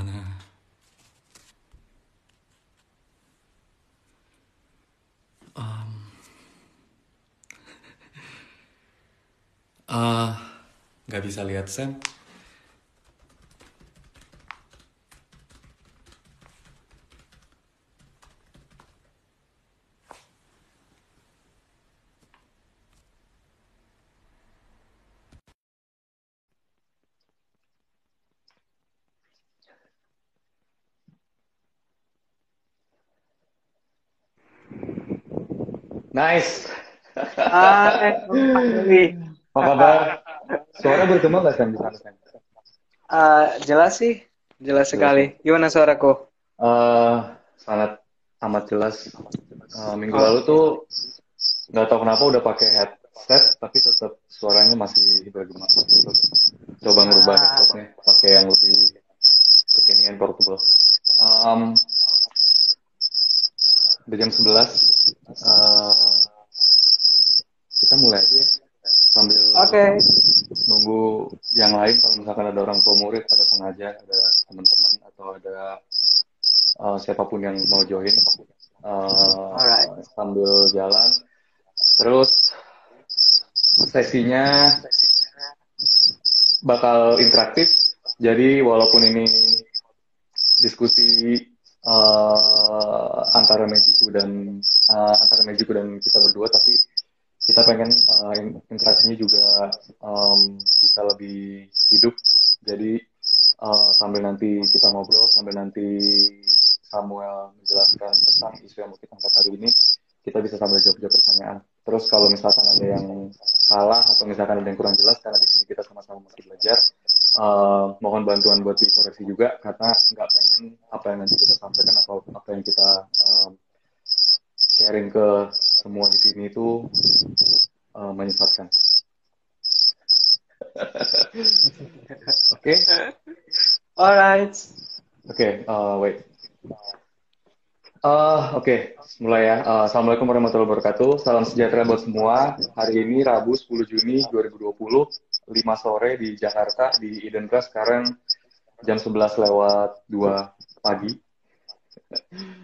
gimana? Um, uh, nggak bisa lihat Sam Nice. Hai, Apa kabar? Suara bergema nggak Sam? Uh, jelas sih, jelas sekali. Gimana suaraku? Uh, sangat amat jelas. Uh, minggu lalu tuh nggak tahu kenapa udah pakai headset tapi tetap suaranya masih bergema. Coba ngerubah headsetnya pakai yang lebih kekinian portable. Um, udah jam 11 uh, kita mulai aja ya sambil okay. nunggu yang lain kalau misalkan ada orang tua murid ada pengajar ada teman-teman atau ada uh, siapa pun yang mau join uh, Alright. sambil jalan terus sesinya bakal interaktif jadi walaupun ini diskusi uh, antara Mejiku dan uh, antara Mejiku dan kita berdua tapi kita pengen uh, interaksinya juga um, bisa lebih hidup. Jadi uh, sambil nanti kita ngobrol sambil nanti Samuel menjelaskan tentang isu yang mau kita angkat hari ini kita bisa sambil jawab-jawab pertanyaan. Terus kalau misalkan ada yang salah atau misalkan ada yang kurang jelas karena di sini kita sama-sama masih belajar uh, mohon bantuan buat dikoreksi juga karena nggak pengen apa yang nanti kita sampaikan atau apa yang kita um, sharing ke semua di sini itu uh, menyesatkan. Oke. Alright. Oke, uh, wait. Uh, Oke, okay. mulai ya. Uh, Assalamualaikum warahmatullahi wabarakatuh. Salam sejahtera buat semua. Hari ini Rabu 10 Juni 2020, 5 sore di Jakarta, di Eden. Sekarang jam 11 lewat 2 pagi.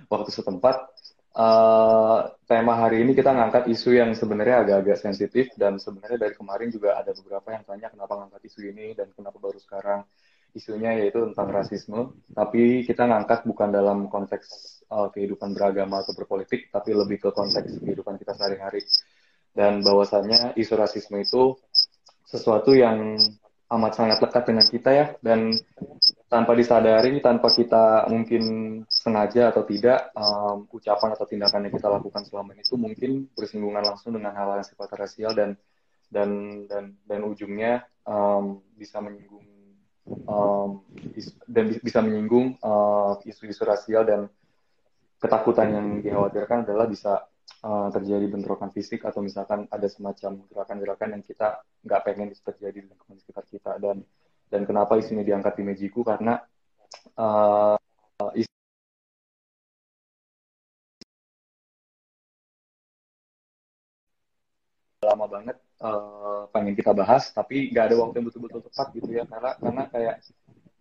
Waktu setempat. Uh, tema hari ini kita ngangkat isu yang sebenarnya agak-agak sensitif dan sebenarnya dari kemarin juga ada beberapa yang tanya kenapa ngangkat isu ini dan kenapa baru sekarang isunya yaitu tentang rasisme. Tapi kita ngangkat bukan dalam konteks uh, kehidupan beragama atau berpolitik, tapi lebih ke konteks kehidupan kita sehari-hari. Dan bahwasannya isu rasisme itu sesuatu yang amat sangat lekat dengan kita ya. Dan tanpa disadari tanpa kita mungkin sengaja atau tidak um, ucapan atau tindakan yang kita lakukan selama ini itu mungkin bersinggungan langsung dengan hal-hal yang sifatnya rasial dan dan dan dan ujungnya um, bisa menyinggung um, is, dan bisa menyinggung isu-isu uh, rasial dan ketakutan yang dikhawatirkan adalah bisa uh, terjadi bentrokan fisik atau misalkan ada semacam gerakan-gerakan yang kita nggak pengen terjadi di lingkungan sekitar kita. Dan dan kenapa isunya diangkat di Mejiku? Karena uh, isu lama banget uh, pengen kita bahas tapi nggak ada waktu yang betul-betul tepat gitu ya. Karena karena kayak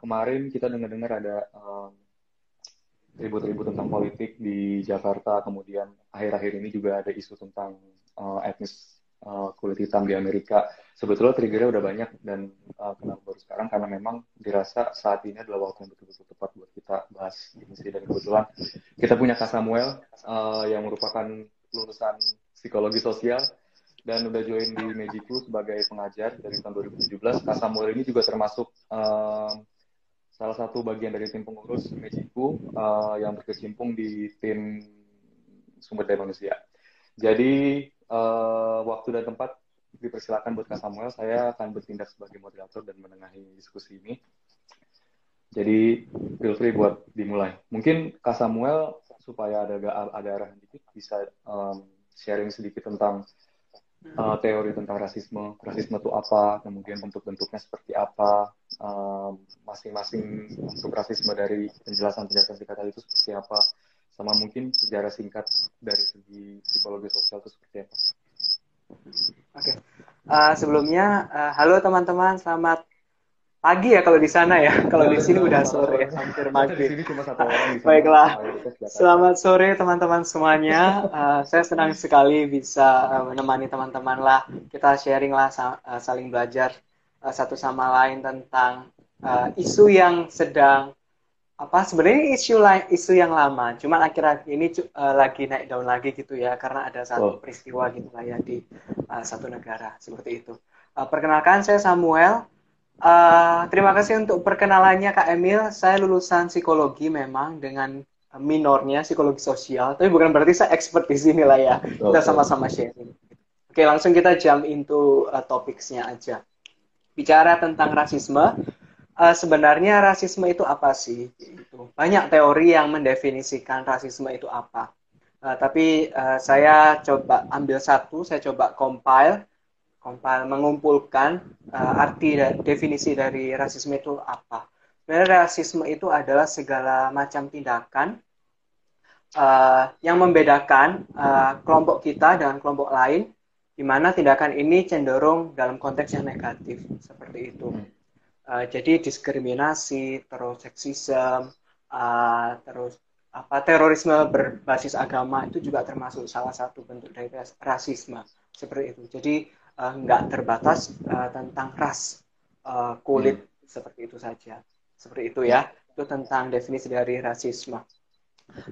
kemarin kita dengar-dengar ada um, ribut-ribut tentang politik di Jakarta, kemudian akhir-akhir ini juga ada isu tentang uh, etnis uh, kulit hitam di Amerika. Sebetulnya triggernya udah banyak dan uh, kenapa baru sekarang karena memang dirasa saat ini adalah waktu yang betul-betul tepat buat kita bahas ini. Dan kebetulan kita punya Kak Samuel uh, yang merupakan lulusan psikologi sosial dan udah join di Mejiku sebagai pengajar dari tahun 2017. Kak Samuel ini juga termasuk uh, salah satu bagian dari tim pengurus Mejiku uh, yang berkecimpung di tim sumber daya manusia. Jadi uh, waktu dan tempat dipersilakan buat Kak Samuel. Saya akan bertindak sebagai moderator dan menengahi diskusi ini. Jadi feel free buat dimulai. Mungkin Kak Samuel supaya ada ada arahan dikit bisa um, sharing sedikit tentang uh, teori tentang rasisme, rasisme itu apa, kemudian bentuk-bentuknya seperti apa, masing-masing um, untuk rasisme dari penjelasan-penjelasan singkat tadi itu seperti apa, sama mungkin sejarah singkat dari segi psikologi sosial itu seperti apa. Oke, okay. uh, sebelumnya uh, halo teman-teman, selamat pagi ya kalau di sana ya. Kalau di sini udah sore, hampir Di maghrib. sini cuma satu orang di sana. Baiklah. Selamat sore teman-teman semuanya. Uh, saya senang sekali bisa uh, menemani teman-teman lah. Kita sharing lah, sa- uh, saling belajar uh, satu sama lain tentang uh, isu yang sedang apa sebenarnya isu lain isu yang lama cuman akhir-akhir ini cu- uh, lagi naik daun lagi gitu ya karena ada Oh. satu peristiwa gitu lah ya di uh, satu negara seperti itu Uh, perkenalkan saya Samuel Uh, terima kasih untuk perkenalannya Kak Emil saya lulusan psikologi memang dengan uh, minornya psikologi sosial tapi bukan berarti saya expert di sini lah ya kita Oke. sama-sama sharing oke langsung kita jump into uh, topiknya aja bicara tentang rasisme Eh, sebenarnya rasisme itu apa sih? Gitu. Banyak teori yang mendefinisikan rasisme itu apa. Eh, tapi eh, saya coba ambil satu, saya coba compile, compile mengumpulkan eh, arti dan definisi dari rasisme itu apa. Sebenarnya rasisme itu adalah segala macam tindakan eh, yang membedakan eh, kelompok kita dengan kelompok lain, di mana tindakan ini cenderung dalam konteks yang negatif, seperti itu. Uh, jadi diskriminasi, terus seksisme, uh, terus apa terorisme berbasis agama itu juga termasuk salah satu bentuk dari ras- rasisme seperti itu. Jadi uh, nggak terbatas uh, tentang ras, uh, kulit seperti itu saja. Seperti itu ya. Itu tentang definisi dari rasisme.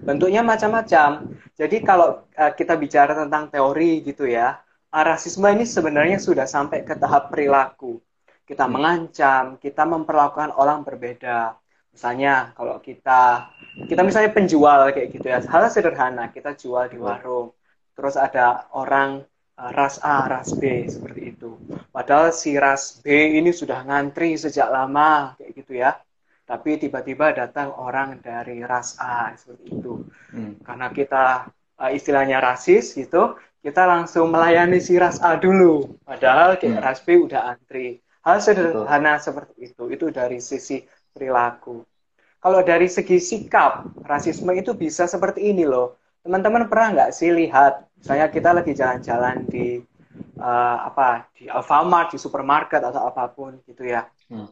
Bentuknya macam-macam. Jadi kalau uh, kita bicara tentang teori gitu ya, uh, rasisme ini sebenarnya sudah sampai ke tahap perilaku kita Hmm. mengancam, kita memperlakukan orang berbeda. Misalnya kalau kita kita misalnya penjual kayak gitu ya, hal sederhana kita jual di warung, terus ada orang uh, ras A, ras B seperti itu. Padahal si ras B ini sudah ngantri sejak lama kayak gitu ya. Tapi tiba-tiba datang orang dari ras A seperti itu. Hmm. Karena kita uh, istilahnya rasis gitu, kita langsung melayani si ras A dulu. Padahal kayak Hmm. ras B udah antri. Hal sederhana seperti itu, itu dari sisi perilaku. Kalau dari segi sikap, rasisme itu bisa seperti ini loh. Teman-teman pernah nggak sih lihat, misalnya kita lagi jalan-jalan di uh, apa di Alfamart, di supermarket atau apa pun gitu ya. Hmm.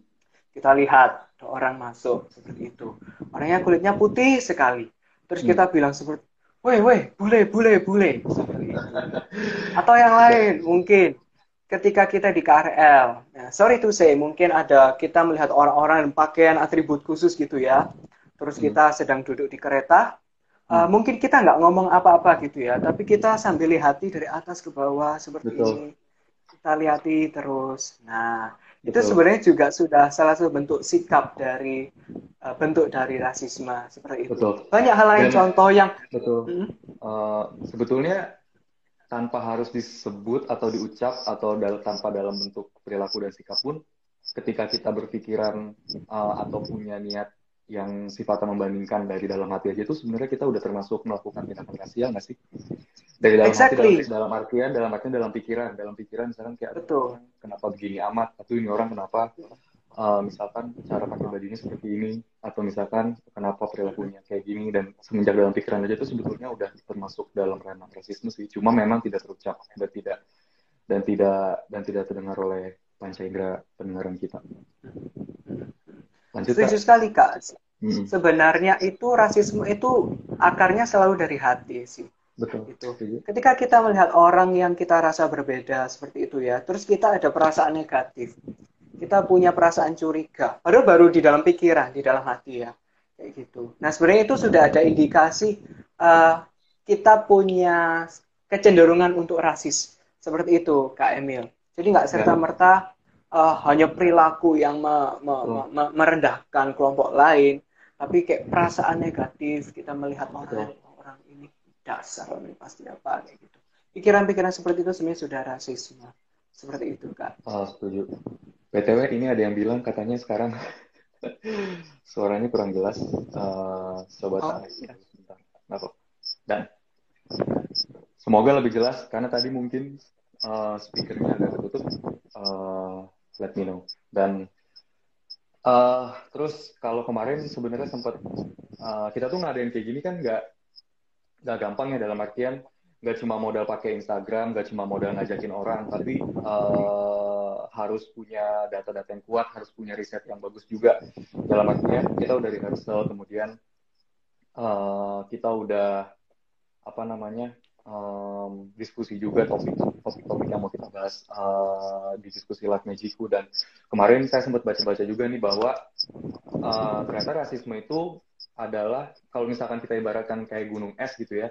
Kita lihat ada orang masuk seperti itu. Orangnya kulitnya putih sekali. Terus Hmm. kita bilang seperti, weh weh, bule bule bule seperti itu. Atau yang lain mungkin ketika kita di KRL. Nah, sorry to say, mungkin ada kita melihat orang-orang yang pakaian atribut khusus gitu ya. Terus Hmm. kita sedang duduk di kereta. Uh, mungkin kita nggak ngomong apa-apa gitu ya, tapi kita sambil lihati dari atas ke bawah seperti Betul. ini. Kita lihati terus. Nah, itu Betul. sebenarnya juga sudah salah satu bentuk sikap dari uh, bentuk dari rasisme seperti itu. Betul. Banyak hal lain Dan- contoh yang Betul. Hmm, Eh, sebetulnya tanpa harus disebut atau diucap atau dal- tanpa dalam bentuk perilaku dan sikap pun ketika kita berpikiran eh, atau punya niat yang sifatnya membandingkan dari dalam hati aja itu sebenarnya kita udah termasuk melakukan tindakan rasial nggak sih? Dari dalam Exactly. hati dalam, dalam artian dalam artian dalam pikiran dalam pikiran misalkan kayak "Aduh, betul. kenapa begini amat? Atau ini orang kenapa eh, misalkan cara pakai bajunya seperti ini? Atau misalkan kenapa perilakunya kayak gini? Dan semenjak dalam pikiran aja itu sebetulnya udah termasuk dalam ranah rasisme sih. Cuma memang tidak terucap dan tidak dan tidak dan tidak terdengar oleh panca indera pendengaran kita lanjut Setuju kak sekali Kak. Mm-mm. Sebenarnya itu rasisme itu akarnya selalu dari hati sih. betul Itu. Ketika kita melihat orang yang kita rasa berbeda seperti itu ya, terus kita ada perasaan negatif, kita punya perasaan curiga, padahal baru di dalam pikiran, di dalam hati ya, kayak gitu. Nah sebenarnya itu sudah ada indikasi eh, kita punya kecenderungan untuk rasis seperti itu, Kak Emil. Jadi nggak serta merta hanya perilaku yang me- me- me- merendahkan kelompok lain, tapi kayak perasaan negatif kita melihat orang orang ini dasar ini pasti apa kayak gitu. Pikiran-pikiran seperti itu sebenarnya sudah rasisme. Seperti itu, Kak. Ah, setuju btw ini ada yang bilang katanya sekarang suaranya kurang jelas Eh, coba Oh, tak iya. dan semoga lebih jelas karena tadi mungkin eh, speakernya agak tertutup Eh, let me know dan eh, terus kalau kemarin sebenarnya sempat eh, kita tuh ngadain kayak gini kan nggak nggak gampang ya dalam artian nggak cuma modal pakai Instagram nggak cuma modal ngajakin orang tapi uh, harus punya data-data yang kuat, harus punya riset yang bagus juga. Dalam artinya kita udah rehearsal, kemudian uh, kita udah apa namanya um, diskusi juga topik-topik yang mau kita bahas uh, di diskusi live Magicku dan kemarin saya sempat baca-baca juga nih bahwa uh, ternyata rasisme itu adalah kalau misalkan kita ibaratkan kayak gunung es gitu ya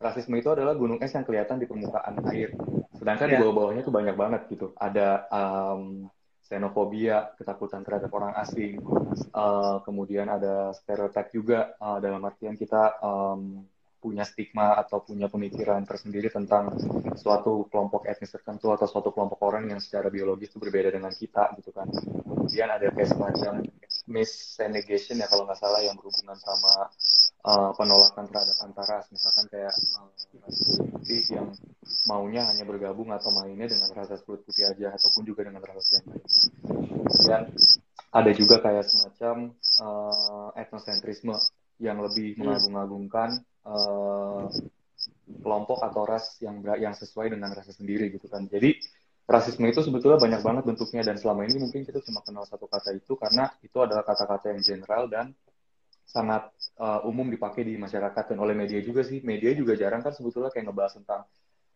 rasisme itu adalah gunung es yang kelihatan di permukaan air sedangkan yeah. di iya. bawah-bawahnya itu banyak banget gitu ada um, xenofobia, ketakutan terhadap orang asing, uh, kemudian ada stereotip juga uh, dalam artian kita um, punya stigma atau punya pemikiran tersendiri tentang suatu kelompok etnis tertentu atau suatu kelompok orang yang secara biologis itu berbeda dengan kita gitu kan. Kemudian ada kayak semacam misnegation ya kalau nggak salah yang berhubungan sama uh, penolakan terhadap antara misalkan kayak uh, putih yang maunya hanya bergabung atau mainnya dengan rasa kulit putih aja ataupun juga dengan rasa yang lainnya. Kemudian ada juga kayak semacam uh, etnosentrisme yang lebih hmm. mengagung-agungkan uh, kelompok atau ras yang yang sesuai dengan rasa sendiri gitu kan. Jadi rasisme itu sebetulnya banyak banget bentuknya dan selama ini mungkin kita cuma kenal satu kata itu karena itu adalah kata-kata yang general dan sangat uh, umum dipakai di masyarakat dan oleh media juga sih. Media juga jarang kan sebetulnya kayak ngebahas tentang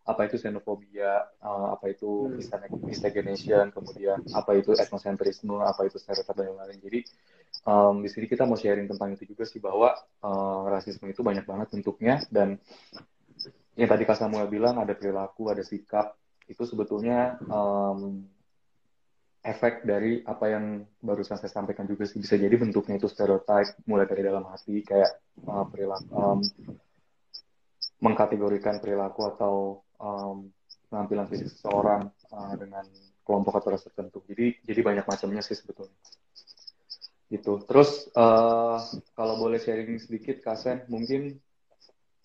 apa itu xenofobia, uh, apa itu hmm. miscegenation, kemudian apa itu etnosentrisme, apa itu stereotip dan lain-lain. Jadi um, di sini kita mau sharing tentang itu juga sih bahwa uh, rasisme itu banyak banget bentuknya dan yang tadi Kak Samuel bilang ada perilaku, ada sikap itu sebetulnya um, efek dari apa yang barusan saya sampaikan juga sih bisa jadi bentuknya itu stereotip mulai dari dalam hati kayak uh, perilaku um, mengkategorikan perilaku atau um, penampilan fisik seseorang uh, dengan kelompok atau tertentu. Jadi jadi banyak macamnya sih sebetulnya. Gitu. Terus uh, kalau boleh sharing sedikit Kasen, mungkin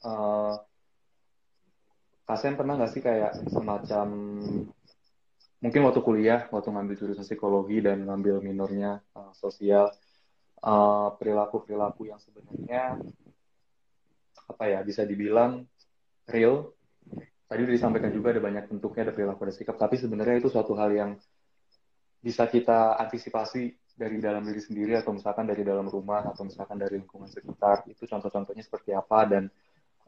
uh, Kasen pernah nggak sih kayak semacam mungkin waktu kuliah, waktu ngambil jurusan psikologi dan ngambil minornya uh, sosial, perilaku-perilaku uh, yang sebenarnya apa ya bisa dibilang real tadi udah disampaikan juga ada banyak bentuknya ada perilaku ada sikap. Tapi sebenarnya itu suatu hal yang bisa kita antisipasi dari dalam diri sendiri atau misalkan dari dalam rumah atau misalkan dari lingkungan sekitar. Itu contoh-contohnya seperti apa? Dan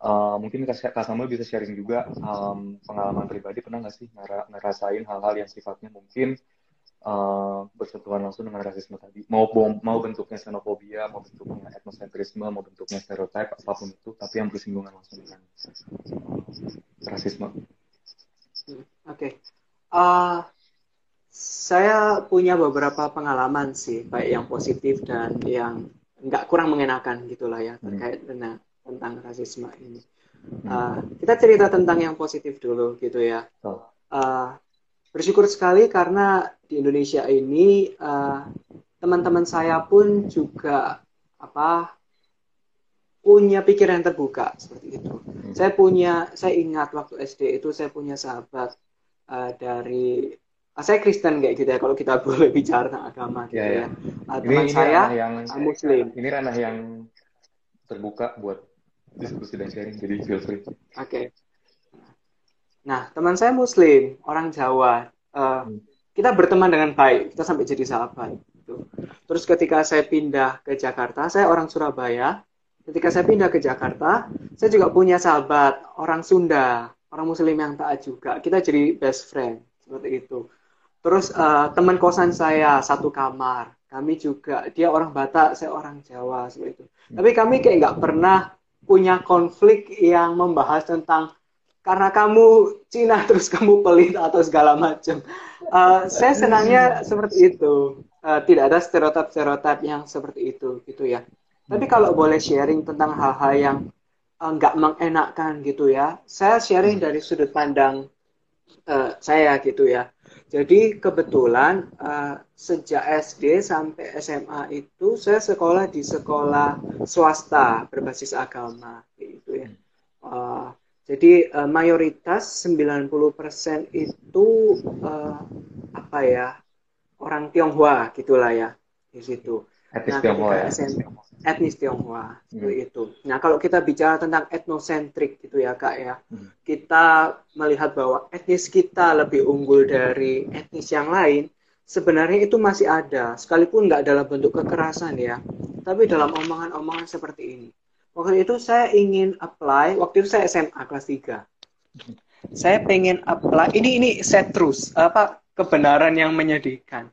uh, mungkin Kak Samuel bisa sharing juga um, pengalaman pribadi. Pernah nggak sih ngerasain hal-hal yang sifatnya mungkin uh, bersentuhan langsung dengan rasisme tadi. Mau mau bentuknya xenofobia, mau bentuknya etnosentrisme, mau bentuknya stereotip, apa pun itu, tapi yang bersinggungan langsung dengan uh, rasisme. Oke, okay. uh, saya punya beberapa pengalaman sih, baik yang positif dan yang nggak kurang mengenakan gitulah ya hmm. terkait dengan tentang rasisme ini. Uh, kita cerita tentang yang positif dulu gitu ya. Uh, bersyukur sekali karena di Indonesia ini uh, teman-teman saya pun juga apa punya pikiran terbuka seperti itu. Hmm. Saya punya, saya ingat waktu SD itu saya punya sahabat uh, dari uh, saya Kristen kayak gitu ya kalau kita boleh bicara tentang agama gitu ya. ya. Uh, teman ini saya yang, Muslim. Ini ranah yang terbuka buat diskusi dan sharing, jadi feel free. Oke. Okay. Nah, teman saya Muslim, orang Jawa. Uh, kita berteman dengan baik, kita sampai jadi sahabat. Gitu. Terus ketika saya pindah ke Jakarta, saya orang Surabaya. Ketika saya pindah ke Jakarta, saya juga punya sahabat orang Sunda, orang Muslim yang taat juga. Kita jadi best friend seperti itu. Terus uh, teman kosan saya satu kamar, kami juga dia orang Batak, saya orang Jawa seperti itu. Tapi kami kayak nggak pernah punya konflik yang membahas tentang karena kamu Cina terus kamu pelit atau segala macam. Uh, saya senangnya seperti itu. Uh, tidak ada stereotip-stereotip yang seperti itu, gitu ya. Tapi kalau boleh sharing tentang hal-hal yang uh, nggak mengenakkan gitu ya, saya sharing dari sudut pandang uh, saya gitu ya. Jadi kebetulan uh, sejak SD sampai SMA itu saya sekolah di sekolah swasta berbasis agama, gitu ya. Uh, jadi uh, mayoritas 90% itu uh, apa ya? orang Tionghoa gitulah ya di situ. Etnis nah, Tionghoa ya. SMP, etnis Tionghoa hmm. itu. Nah kalau kita bicara tentang etnosentrik gitu ya kak ya, hmm. kita melihat bahwa etnis kita lebih unggul dari etnis yang lain, sebenarnya itu masih ada, sekalipun nggak dalam bentuk kekerasan ya, tapi dalam omongan-omongan seperti ini. Waktu itu saya ingin apply, waktu itu saya SMA kelas 3. Saya pengen apply, ini ini set terus, apa kebenaran yang menyedihkan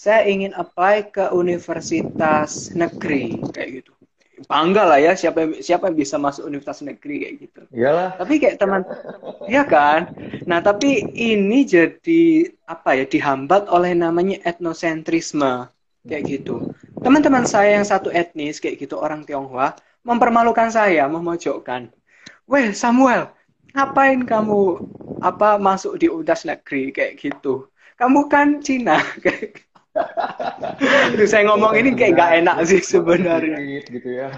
saya ingin apply ke universitas negeri kayak gitu bangga lah ya siapa siapa yang bisa masuk universitas negeri kayak gitu. Iyalah. Tapi kayak teman, ya kan. Nah tapi ini jadi apa ya dihambat oleh namanya etnosentrisme kayak gitu. Teman-teman saya yang satu etnis kayak gitu orang Tionghoa mempermalukan saya, memojokkan. Weh Samuel, ngapain kamu apa masuk di universitas negeri kayak gitu? Kamu kan Cina kayak Itu saya ngomong ini kayak gak enak sih sebenarnya. Gitu ya.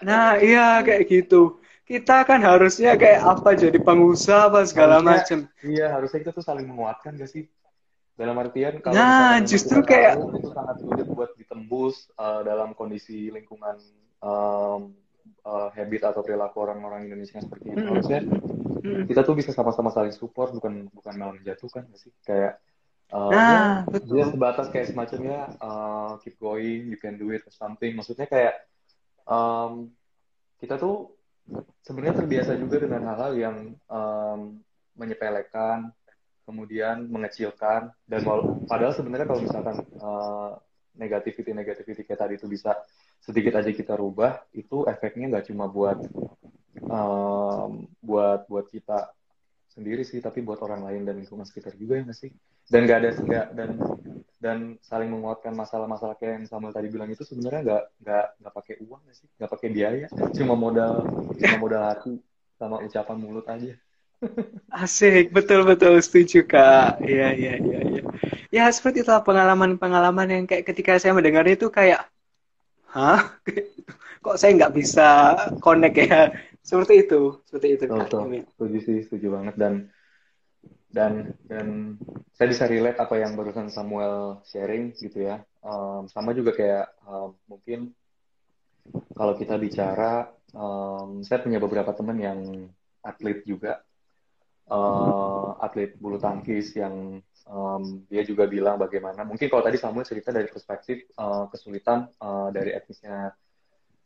Nah iya kayak gitu. Kita kan harusnya kayak apa jadi pengusaha apa segala macam. Iya harusnya kita tuh saling menguatkan gak sih? Dalam artian kalau nah justru kayak tahu, itu sangat sulit buat ditembus uh, dalam kondisi lingkungan um, uh, habit atau perilaku orang-orang Indonesia seperti itu. Harusnya kita tuh bisa sama-sama saling support bukan bukan malah menjatuhkan gak sih? Kayak Uh, nah, betul. dia sebatas kayak semacamnya uh, keep going, you can do it or something. Maksudnya kayak um, kita tuh sebenarnya terbiasa juga dengan hal-hal yang um, menyepelekan, kemudian mengecilkan, dan padahal sebenarnya kalau misalkan uh, negativity negativity kayak tadi itu bisa sedikit aja kita rubah, itu efeknya nggak cuma buat um, buat buat kita sendiri sih, tapi buat orang lain dan lingkungan sekitar juga ya nggak sih? dan gak ada nggak dan dan saling menguatkan masalah-masalah kayak yang Samuel tadi bilang itu sebenarnya nggak nggak nggak pakai uang gak sih nggak pakai biaya cuma modal cuma modal hati sama ucapan mulut aja asik betul betul setuju kak iya iya iya ya. ya seperti itu pengalaman-pengalaman yang kayak ketika saya mendengar itu kayak hah? Kok saya nggak bisa connect ya? Seperti itu seperti itu. Betul, kak. setuju sih setuju banget. Dan dan dan saya bisa relate apa yang barusan Samuel sharing gitu ya. Um, sama juga kayak um, mungkin kalau kita bicara um, saya punya beberapa teman yang atlet juga. Uh, atlet bulu tangkis yang um, dia juga bilang bagaimana mungkin kalau tadi Samuel cerita dari perspektif uh, kesulitan uh, dari etnisnya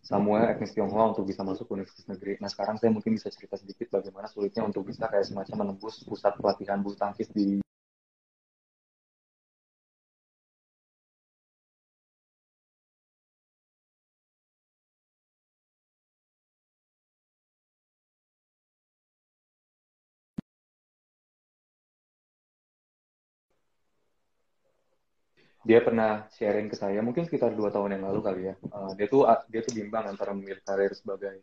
Samuel etnis Tionghoa untuk bisa masuk universitas negeri. Nah sekarang saya mungkin bisa cerita sedikit bagaimana sulitnya untuk bisa kayak semacam menembus pusat pelatihan bulu tangkis di dia pernah sharing ke saya mungkin sekitar dua tahun yang lalu kali ya. Uh, dia tuh dia tuh bimbang antara memilih karir sebagai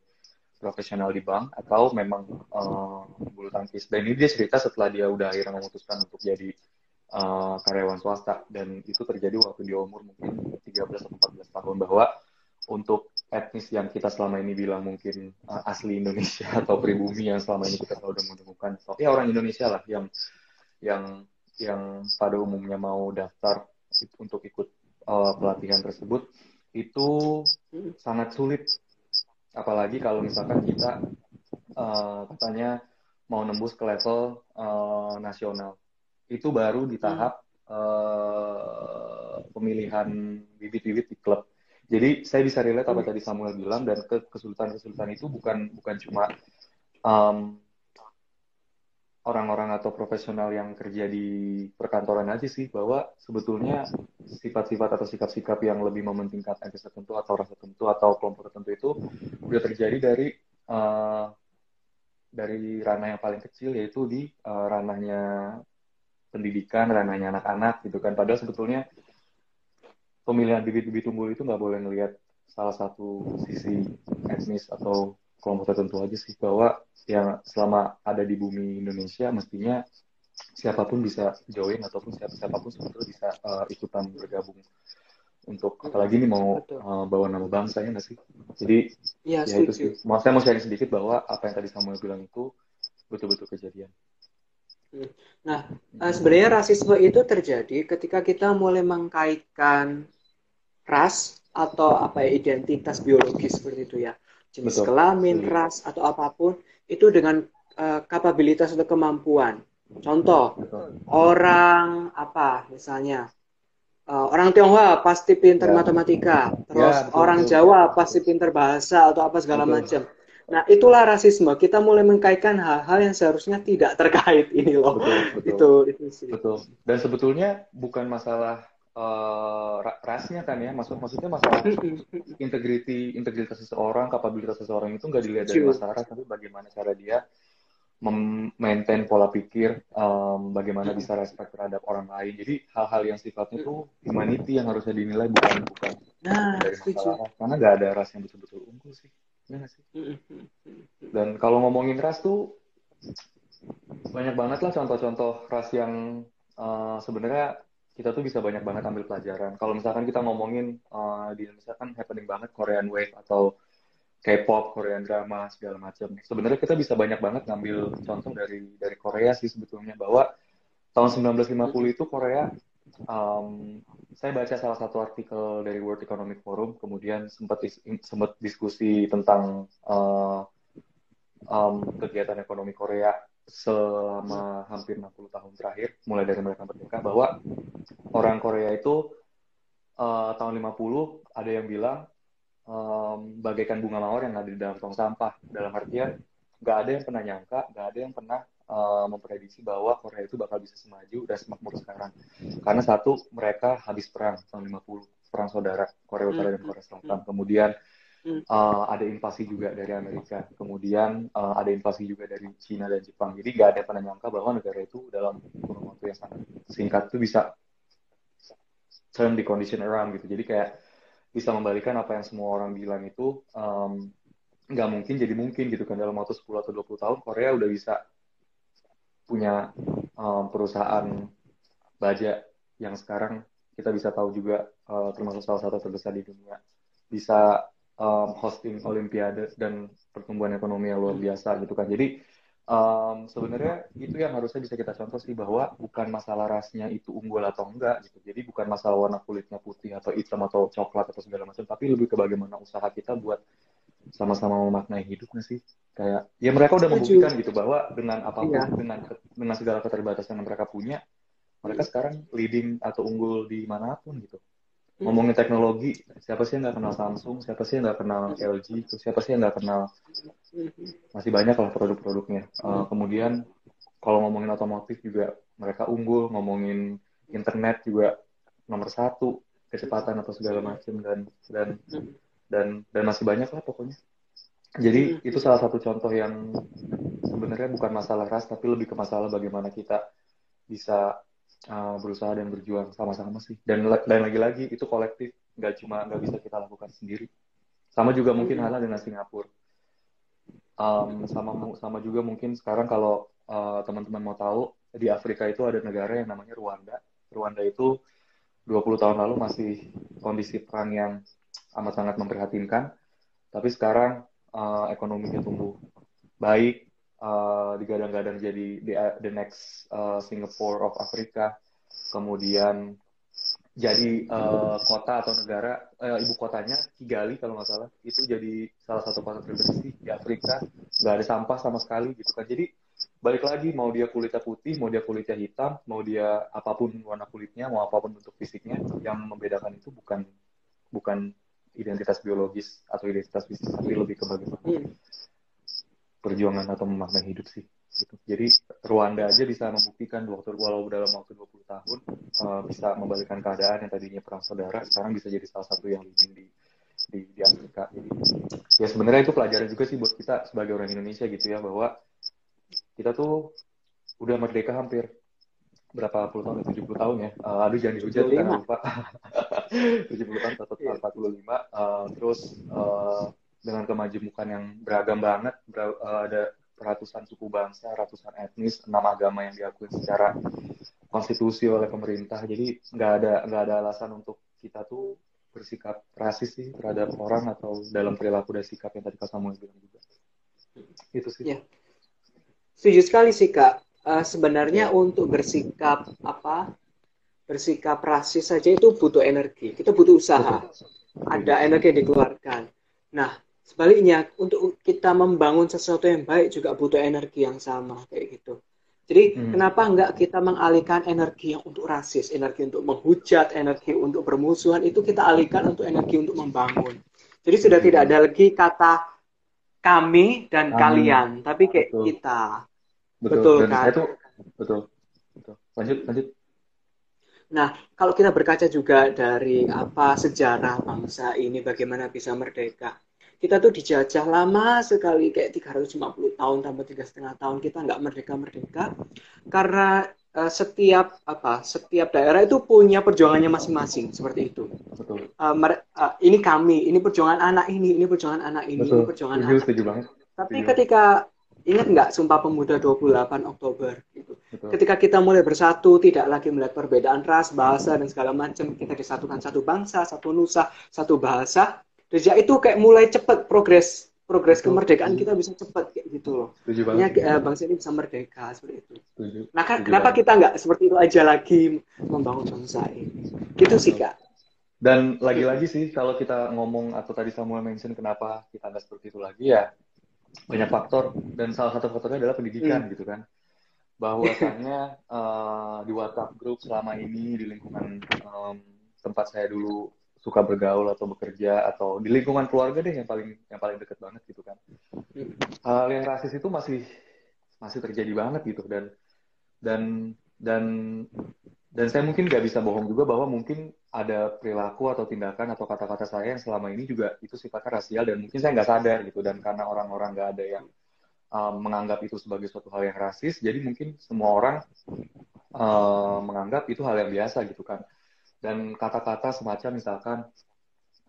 profesional di bank atau memang uh, bulu tangkis. Dan ini dia cerita setelah dia udah akhirnya memutuskan untuk jadi uh, karyawan swasta. Dan itu terjadi waktu dia umur mungkin 13 atau 14 tahun bahwa untuk etnis yang kita selama ini bilang mungkin uh, asli Indonesia atau pribumi yang selama ini kita udah menemukan. Tapi ya orang Indonesia lah yang yang yang pada umumnya mau daftar untuk ikut uh, pelatihan tersebut itu sangat sulit. Apalagi kalau misalkan kita uh, katanya mau nembus ke level uh, nasional. Itu baru di tahap uh, pemilihan bibit-bibit di klub. Jadi saya bisa relate apa tadi Samuel bilang dan kesulitan-kesulitan itu bukan bukan cuma um, orang-orang atau profesional yang kerja di perkantoran aja sih bahwa sebetulnya sifat-sifat atau sikap-sikap yang lebih mementingkan etnis tertentu atau ras tertentu atau kelompok tertentu itu udah terjadi dari uh, dari ranah yang paling kecil yaitu di uh, ranahnya pendidikan, ranahnya anak-anak gitu kan. Padahal sebetulnya pemilihan bibit-bibit unggul itu nggak boleh ngelihat salah satu sisi etnis atau kelompok tertentu aja sih bahwa yang selama ada di bumi Indonesia mestinya siapa pun bisa join ataupun siapa siapa pun sebetulnya bisa uh, ikutan bergabung. Untuk apalagi ini mau uh, bawa nama bangsa ya nggak sih? Jadi ya, ya itu sih. Mau saya mau sharing sedikit bahwa apa yang tadi Samuel bilang itu betul-betul kejadian. Hmm. nah uh, sebenarnya rasisme itu terjadi ketika kita mulai mengkaitkan ras atau apa ya identitas biologis seperti itu ya jenis Betul. kelamin Betul. ras atau apa pun itu dengan uh, kapabilitas atau kemampuan contoh Betul. orang apa misalnya uh, orang Tionghoa pasti pintar Ya. matematika terus Ya, betul, orang betul. Jawa pasti pintar bahasa atau apa segala macam nah itulah rasisme kita mulai mengkaitkan hal-hal yang seharusnya tidak terkait ini loh Betul, betul. itu itu sih Betul. Dan sebetulnya bukan masalah ra- rasnya kan ya, maksud maksudnya masalah integriti integritas seseorang, kapabilitas seseorang itu nggak dilihat dari masalah ras, tapi bagaimana cara dia mem-maintain pola pikir, em, bagaimana bisa respect terhadap orang lain. Jadi hal-hal yang sifatnya itu humanity yang harusnya dinilai bukan bukan nah dari masalah ras, karena nggak ada ras yang betul-betul unggul sih. Iya sih? Dan kalau ngomongin ras tuh banyak banget lah contoh-contoh ras yang eh, sebenarnya kita tuh bisa banyak banget ambil pelajaran. Kalau misalkan kita ngomongin eh, di Indonesia kan happening banget Korean Wave atau K-pop, Korean drama segala macam. Sebenarnya kita bisa banyak banget ngambil contoh dari dari Korea sih sebetulnya bahwa tahun 1950 itu Korea um, saya baca salah satu artikel dari World Economic Forum kemudian sempat sempat diskusi tentang uh, um, kegiatan ekonomi Korea selama hampir 60 tahun terakhir mulai dari mereka merdeka bahwa orang Korea itu uh, tahun 50 ada yang bilang um, bagaikan bunga mawar yang ada di dalam tong sampah. Dalam artian nggak ada yang pernah nyangka nggak ada yang pernah uh, memprediksi bahwa Korea itu bakal bisa semaju dan semakmur sekarang. Karena satu mereka habis perang tahun 50 perang saudara Korea Utara dan Korea Selatan. kemudian uh, ada invasi juga dari Amerika. Kemudian uh, ada invasi juga dari Cina dan Jepang. Jadi nggak ada pernah nyangka bahwa negara itu dalam kurun waktu yang sangat singkat itu bisa turn the condition around gitu. Jadi kayak bisa membalikan apa yang semua orang bilang itu um, nggak mungkin jadi mungkin gitu kan. Dalam waktu 10 atau 20 tahun Korea udah bisa punya um, perusahaan baja yang sekarang kita bisa tahu juga uh, termasuk salah satu terbesar di dunia. Bisa um, hosting olimpiade dan pertumbuhan ekonomi yang luar biasa gitu kan. Jadi um, sebenarnya itu yang harusnya bisa kita contoh sih bahwa bukan masalah rasnya itu unggul atau enggak gitu. Jadi bukan masalah warna kulitnya putih atau hitam atau coklat atau segala macam tapi lebih ke bagaimana usaha kita buat sama-sama memaknai hidup nggak sih. Kayak ya mereka udah membuktikan gitu bahwa dengan apa pun Iya. dengan dengan segala keterbatasan yang mereka punya mereka sekarang leading atau unggul di mana pun gitu ngomongin teknologi siapa sih yang nggak kenal Samsung? Siapa sih yang nggak kenal LG terus siapa sih yang nggak kenal? Masih banyak lah produk-produknya. Uh, kemudian kalau ngomongin otomotif juga mereka unggul ngomongin internet juga nomor satu kecepatan atau segala macam dan dan dan dan masih banyak lah pokoknya. Jadi itu salah satu contoh yang sebenarnya bukan masalah ras tapi lebih ke masalah bagaimana kita bisa uh, berusaha dan berjuang sama-sama sih. Dan dan lagi-lagi itu kolektif nggak cuma nggak bisa kita lakukan sendiri. Sama juga mungkin halnya dengan Singapura. Um, sama sama juga mungkin sekarang kalau uh, teman-teman mau tahu di Afrika itu ada negara yang namanya Rwanda. Rwanda itu 20 tahun lalu masih kondisi perang yang amat sangat memprihatinkan. Tapi sekarang uh, ekonominya tumbuh baik uh, digadang-gadang jadi the, the next uh, Singapore of Afrika kemudian jadi uh, kota atau negara eh, ibu kotanya Kigali kalau nggak salah itu jadi salah satu kota terbersih di Afrika. Nggak ada sampah sama sekali gitu kan. Jadi balik lagi mau dia kulitnya putih mau dia kulitnya hitam mau dia apa pun warna kulitnya mau apa pun bentuk fisiknya yang membedakan itu bukan bukan identitas biologis atau identitas fisik tapi lebih ke bagaimana perjuangan atau memaknai hidup sih gitu. Jadi Rwanda aja bisa membuktikan waktu walau dalam waktu 20 tahun uh, bisa membalikkan keadaan yang tadinya perang saudara sekarang bisa jadi salah satu yang leading di di, di Afrika. Jadi ya sebenarnya itu pelajaran juga sih buat kita sebagai orang Indonesia gitu ya bahwa kita tuh udah merdeka hampir berapa puluh tahun 70 tahun ya. Uh, aduh jangan dihujat karena lupa. 70 tahun atau 45 uh, terus uh, dengan kemajemukan yang beragam banget ber, uh, ada ratusan suku bangsa, ratusan etnis, enam agama yang diakui secara konstitusi oleh pemerintah. Jadi nggak ada nggak ada alasan untuk kita tuh bersikap rasis sih terhadap orang atau dalam perilaku dan sikap yang tadi Kak Samuel bilang juga. Itu sih. Ya. Setuju sekali sih Kak. Uh, sebenarnya ya. untuk bersikap apa bersikap rasis saja itu butuh energi. Kita butuh usaha. Betul. ada energi yang dikeluarkan. Nah, sebaliknya untuk kita membangun sesuatu yang baik juga butuh energi yang sama kayak gitu. Jadi hmm. kenapa enggak kita mengalihkan energi yang untuk rasis, energi untuk menghujat, energi untuk bermusuhan itu kita alihkan untuk energi untuk membangun. Jadi sudah hmm. tidak ada lagi kata kami dan kami. kalian, tapi kayak betul. kita. Betul, betul kan? Itu, betul. Betul. Lanjut, lanjut. Nah, kalau kita berkaca juga dari apa sejarah bangsa ini, bagaimana bisa merdeka. Kita tuh dijajah lama sekali, kayak 350 tahun tambah tiga setengah tahun kita nggak merdeka-merdeka. Karena uh, setiap apa setiap daerah itu punya perjuangannya masing-masing seperti itu. Betul. Uh, uh, ini kami, ini perjuangan anak ini, ini perjuangan anak ini, Betul. ini perjuangan setuju, anak. Setuju banget. Tapi setuju. ketika ingat nggak Sumpah Pemuda 28 Oktober gitu. Ketika kita mulai bersatu, tidak lagi melihat perbedaan ras, bahasa dan segala macam, kita disatukan satu bangsa, satu nusa, satu bahasa. Sejak itu kayak mulai cepat progres progres Betul. kemerdekaan kita bisa cepat kayak gitu loh. Setuju banget. Ya, bangsa ini bisa merdeka seperti itu. Setuju. Nah, kan, kenapa banget. kita nggak seperti itu aja lagi membangun bangsa ini? Gitu sih kak. Dan lagi-lagi sih kalau kita ngomong atau tadi Samuel mention kenapa kita nggak seperti itu lagi ya banyak faktor dan salah satu faktornya adalah pendidikan hmm. gitu kan bahwasannya uh, di WhatsApp grup selama ini di lingkungan um, tempat saya dulu suka bergaul atau bekerja atau di lingkungan keluarga deh yang paling yang paling deket banget gitu kan. Hal yang rasis itu masih masih terjadi banget gitu dan dan dan dan saya mungkin nggak bisa bohong juga bahwa mungkin ada perilaku atau tindakan atau kata-kata saya yang selama ini juga itu sifatnya rasial dan mungkin saya nggak sadar gitu dan karena orang-orang nggak ada yang um, menganggap itu sebagai suatu hal yang rasis jadi mungkin semua orang um, menganggap itu hal yang biasa gitu kan dan kata-kata semacam misalkan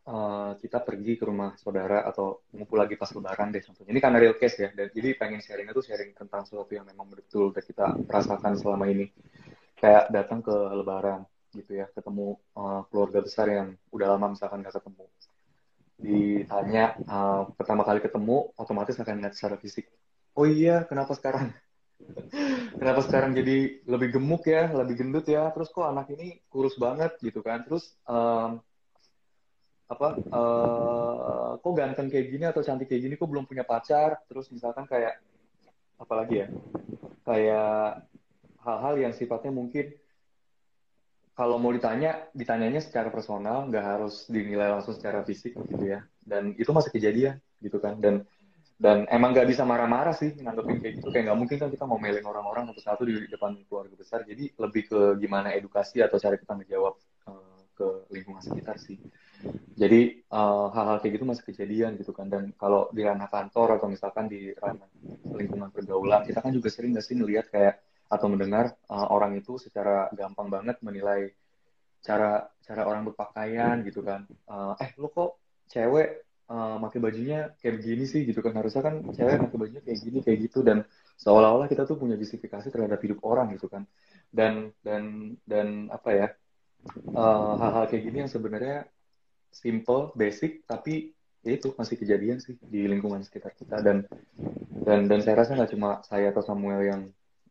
uh, kita pergi ke rumah saudara atau ngumpul lagi pas lebaran deh contohnya. Ini karena real case ya. Dan jadi pengen sharing itu sharing tentang sesuatu yang memang betul udah kita rasakan selama ini. Kayak datang ke lebaran gitu ya ketemu uh, keluarga besar yang udah lama misalkan nggak ketemu. Ditanya uh, pertama kali ketemu otomatis akan lihat secara fisik. Oh iya kenapa sekarang kenapa sekarang jadi lebih gemuk ya lebih gendut ya? Terus kok anak ini kurus banget gitu kan? Terus um, apa uh, kok ganteng kayak gini atau cantik kayak gini? Kok belum punya pacar? Terus misalkan kayak apalagi ya? Kayak hal-hal yang sifatnya mungkin kalau mau ditanya, ditanyanya secara personal, nggak harus dinilai langsung secara fisik gitu ya. Dan itu masih kejadian gitu kan. Dan dan emang nggak bisa marah-marah sih nanggepin kayak gitu. Kayak nggak mungkin kan kita mau mailing orang-orang satu-satu di depan keluarga besar. Jadi lebih ke gimana edukasi atau cara kita menjawab uh, ke lingkungan sekitar sih. Jadi eh, hal-hal kayak gitu masih kejadian gitu kan. Dan kalau di ranah kantor atau misalkan di ranah lingkungan pergaulan, kita kan juga sering nggak sih ngelihat kayak atau mendengar uh, orang itu secara gampang banget menilai cara cara orang berpakaian gitu kan uh, eh lu kok cewek uh, bajunya kayak begini sih gitu kan. Harusnya kan cewek pakai bajunya kayak gini kayak gitu. Dan seolah-olah kita tuh punya justifikasi terhadap hidup orang gitu kan. Dan dan dan apa ya hal-hal uh, kayak gini yang sebenarnya simple basic tapi ya itu masih kejadian sih di lingkungan sekitar kita. Dan dan dan saya rasa nggak cuma saya atau Samuel yang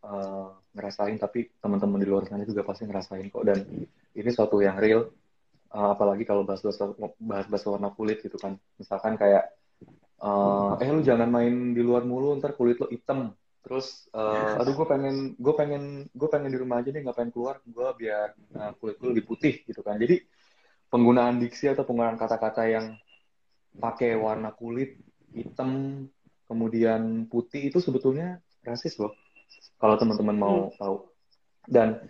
uh, ngerasain tapi teman-teman di luar sana juga pasti ngerasain kok. Dan ini suatu yang real uh, apalagi kalau bahas-bahas bahas-bahas warna kulit gitu kan. Misalkan kayak uh, eh lu jangan main di luar mulu ntar kulit lo hitam. Terus uh, aduh gue pengen gue pengen gue pengen di rumah aja deh nggak pengen keluar. Gue biar uh, kulit gue lebih putih gitu kan. Jadi penggunaan diksi atau penggunaan kata-kata yang pakai warna kulit hitam kemudian putih itu sebetulnya rasis loh. Kalau teman-teman mau hmm. tahu. Dan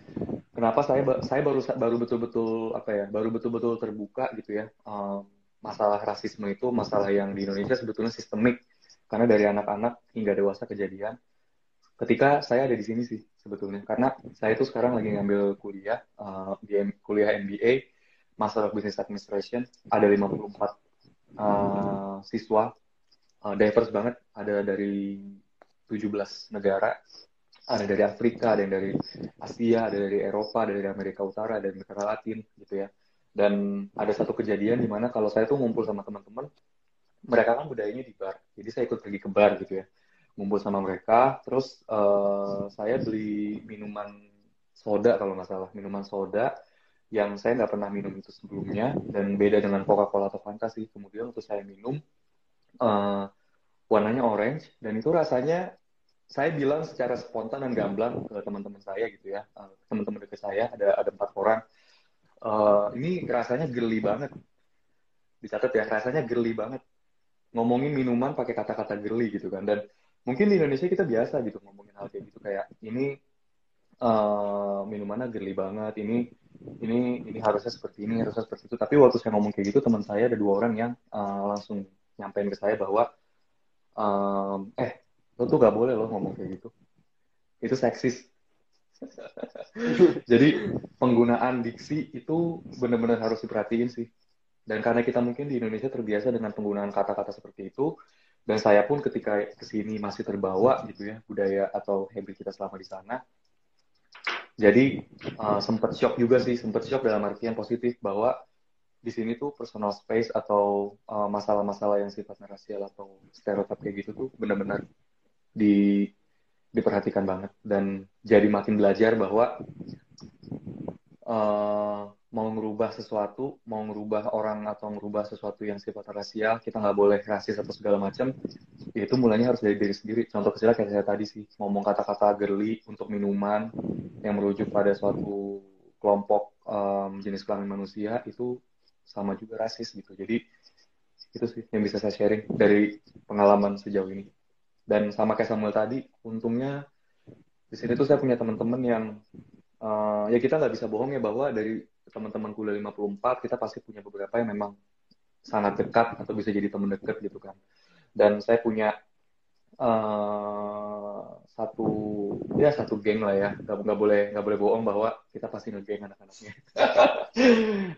kenapa saya saya baru baru betul-betul apa ya baru betul-betul terbuka gitu ya um, masalah rasisme itu masalah yang di Indonesia sebetulnya sistemik. Karena dari anak-anak hingga dewasa kejadian. Ketika saya ada di sini sih sebetulnya. Karena saya itu sekarang lagi ngambil kuliah uh, di kuliah MBA Master of Business Administration ada 54 uh, siswa. Uh, diverse banget. Ada dari 17 negara ada dari Afrika, ada yang dari Asia, ada dari Eropa, ada dari Amerika Utara, ada dari Amerika Latin gitu ya. Dan ada satu kejadian di mana kalau saya tuh ngumpul sama teman-teman, mereka kan budayanya di bar, jadi saya ikut pergi ke bar gitu ya, ngumpul sama mereka, terus uh, saya beli minuman soda kalau nggak salah, minuman soda, yang saya nggak pernah minum itu sebelumnya dan beda dengan Coca-Cola atau Fanta sih. Kemudian waktu saya minum uh, warnanya orange dan itu rasanya saya bilang secara spontan dan gamblang ke teman-teman saya gitu ya, uh, teman-teman dekat saya ada ada empat orang. Uh, ini rasanya geli banget. Dicatat ya, rasanya geli banget. Ngomongin minuman pakai kata-kata geli gitu kan. Dan mungkin di Indonesia kita biasa gitu ngomongin hal kayak gitu kayak ini uh, minumannya geli banget, ini ini ini harusnya seperti ini, harusnya seperti itu. Tapi waktu saya ngomong kayak gitu, teman saya ada dua orang yang uh, langsung nyampein ke saya bahwa um, eh lo tuh gak boleh lo ngomong kayak gitu. Itu seksis. Jadi penggunaan diksi itu benar-benar harus diperhatiin sih. Dan karena kita mungkin di Indonesia terbiasa dengan penggunaan kata-kata seperti itu dan saya pun ketika ke sini masih terbawa gitu ya budaya atau habit kita selama di sana jadi uh, sempat shock juga sih sempat shock dalam artian positif bahwa di sini tuh personal space atau masalah masalah-masalah yang sifatnya rasial atau stereotip kayak gitu tuh benar-benar di diperhatikan banget dan jadi makin belajar bahwa uh, mau ngerubah sesuatu, mau ngerubah orang atau ngerubah sesuatu yang sifatnya rasial, kita nggak boleh rasis atau segala macam. Itu mulanya harus dari diri sendiri. Contoh kecil kayak saya tadi sih, ngomong kata-kata girly untuk minuman yang merujuk pada suatu kelompok um, jenis kelamin manusia itu sama juga rasis gitu. Jadi itu sih yang bisa saya sharing dari pengalaman sejauh ini dan sama kayak Samuel tadi untungnya di sini tuh saya punya teman-teman yang uh, ya kita nggak bisa bohong ya bahwa dari teman-teman kuliah 54 kita pasti punya beberapa yang memang sangat dekat atau bisa jadi teman dekat gitu kan. Dan saya punya uh, satu ya satu geng lah ya. Nggak, nggak boleh nggak boleh bohong bahwa kita pasti ngegeng anak-anaknya.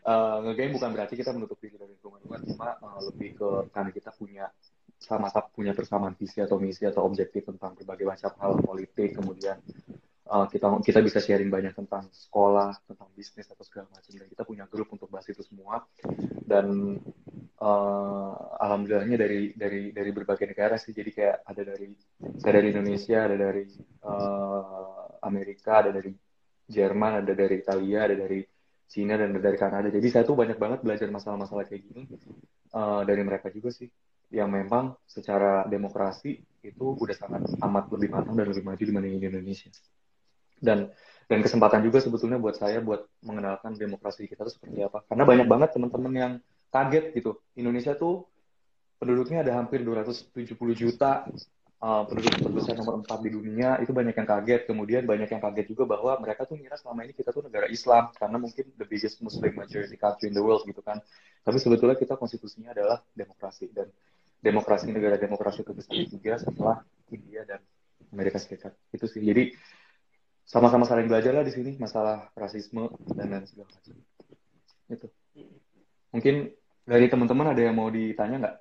Uh, ngegeng bukan berarti kita menutup diri dari lingkungan luar cuma uh, lebih ke karena kita punya sama-sama punya persamaan visi atau misi atau objektif tentang berbagai macam hal politik kemudian uh, kita kita bisa sharing banyak tentang sekolah tentang bisnis atau segala macam. Dan kita punya grup untuk bahas itu semua. Dan uh, alhamdulillahnya dari dari dari berbagai negara sih. Jadi kayak ada dari saya dari Indonesia ada dari uh, Amerika ada dari Jerman ada dari Italia ada dari Cina dan dari Kanada. Jadi saya tuh banyak banget belajar masalah-masalah kayak gini uh, dari mereka juga sih yang memang secara demokrasi itu udah sangat amat lebih matang dan lebih maju dibanding di Indonesia. Dan dan kesempatan juga sebetulnya buat saya buat mengenalkan demokrasi kita itu seperti apa. Karena banyak banget teman-teman yang kaget gitu. Indonesia tuh penduduknya ada hampir 270 juta, uh, penduduk terbesar nomor 4 di dunia, itu banyak yang kaget. Kemudian banyak yang kaget juga bahwa mereka tuh ngira selama ini kita tuh negara Islam, karena mungkin the biggest Muslim majority country in the world gitu kan. Tapi sebetulnya kita konstitusinya adalah demokrasi. Dan demokrasi negara demokrasi terbesar ketiga setelah India dan Amerika Serikat. Itu sih. Jadi sama-sama saling belajar lah di sini masalah rasisme dan lain segala macam. Itu. Mungkin dari teman-teman ada yang mau ditanya nggak?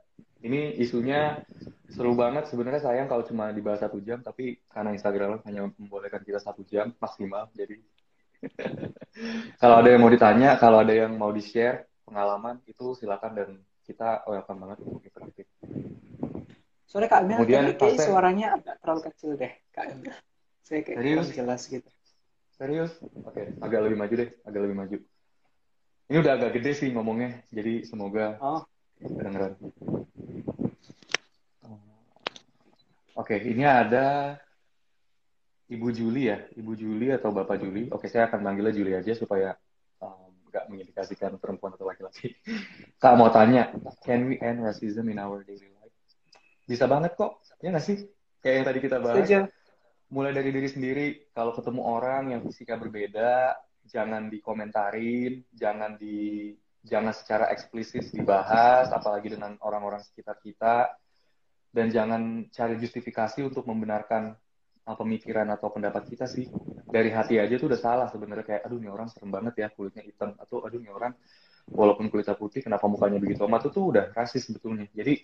Ini isunya seru banget. Sebenarnya sayang kalau cuma dibahas satu jam tapi karena Instagram hanya membolehkan kita satu jam maksimal jadi kalau ada yang mau ditanya kalau ada yang mau di share pengalaman itu silakan dan kita welcome banget untuk interaktif. Soalnya Kak Emil Kemudian, kayak suaranya agak terlalu kecil deh, Kak Emil. Saya kayak Serius? jelas gitu. Serius? Oke, okay. agak lebih maju deh, agak lebih maju. Ini udah agak gede sih ngomongnya, jadi semoga oh. kedengeran. Oke, okay, ini ada Ibu Juli ya, Ibu Juli atau Bapak Juli. Oke, saya akan manggilnya Juli aja supaya nggak mengindikasikan perempuan atau laki-laki. Kak mau tanya, can we end racism in our daily life? Bisa banget kok, ya nggak sih? Kayak yang tadi kita bahas. Setuju. Mulai dari diri sendiri, kalau ketemu orang yang fisiknya berbeda, jangan dikomentarin, jangan di jangan secara eksplisit dibahas, apalagi dengan orang-orang sekitar kita, dan jangan cari justifikasi untuk membenarkan pemikiran atau pendapat kita sih dari hati aja tuh udah salah sebenarnya kayak aduh ini orang serem banget ya kulitnya hitam atau aduh ini orang walaupun kulitnya putih kenapa mukanya begitu amat itu tuh udah rasis sebetulnya jadi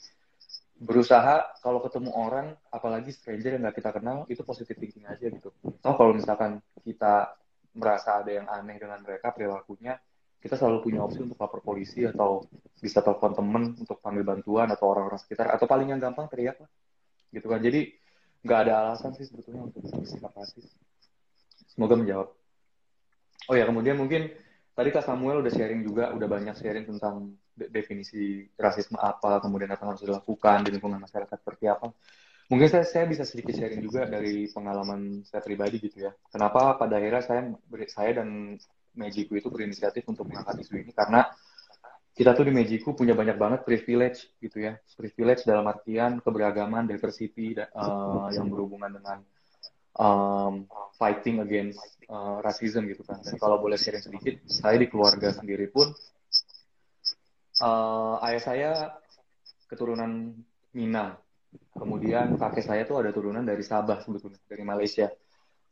berusaha kalau ketemu orang apalagi stranger yang nggak kita kenal itu positif thinking aja gitu atau kalau misalkan kita merasa ada yang aneh dengan mereka perilakunya kita selalu punya opsi untuk lapor polisi atau bisa telepon temen untuk panggil bantuan atau orang-orang sekitar atau paling yang gampang teriak lah gitu kan jadi nggak ada alasan sih sebetulnya untuk bersikap rasis. Semoga menjawab. Oh ya, kemudian mungkin tadi Kak Samuel udah sharing juga, udah banyak sharing tentang definisi rasisme apa, kemudian apa yang harus dilakukan di lingkungan masyarakat seperti apa. Mungkin saya, saya bisa sedikit sharing juga dari pengalaman saya pribadi gitu ya. Kenapa pada akhirnya saya saya dan Mejiku itu berinisiatif untuk mengangkat isu ini karena kita tuh di Mejiku punya banyak banget privilege gitu ya. Privilege dalam artian keberagaman, diversity uh, yang berhubungan dengan um, fighting against uh, racism gitu kan. Dan kalau boleh sharing sedikit, saya di keluarga sendiri pun uh, ayah saya keturunan Minang. Kemudian kakek saya tuh ada turunan dari Sabah sebetulnya, dari Malaysia.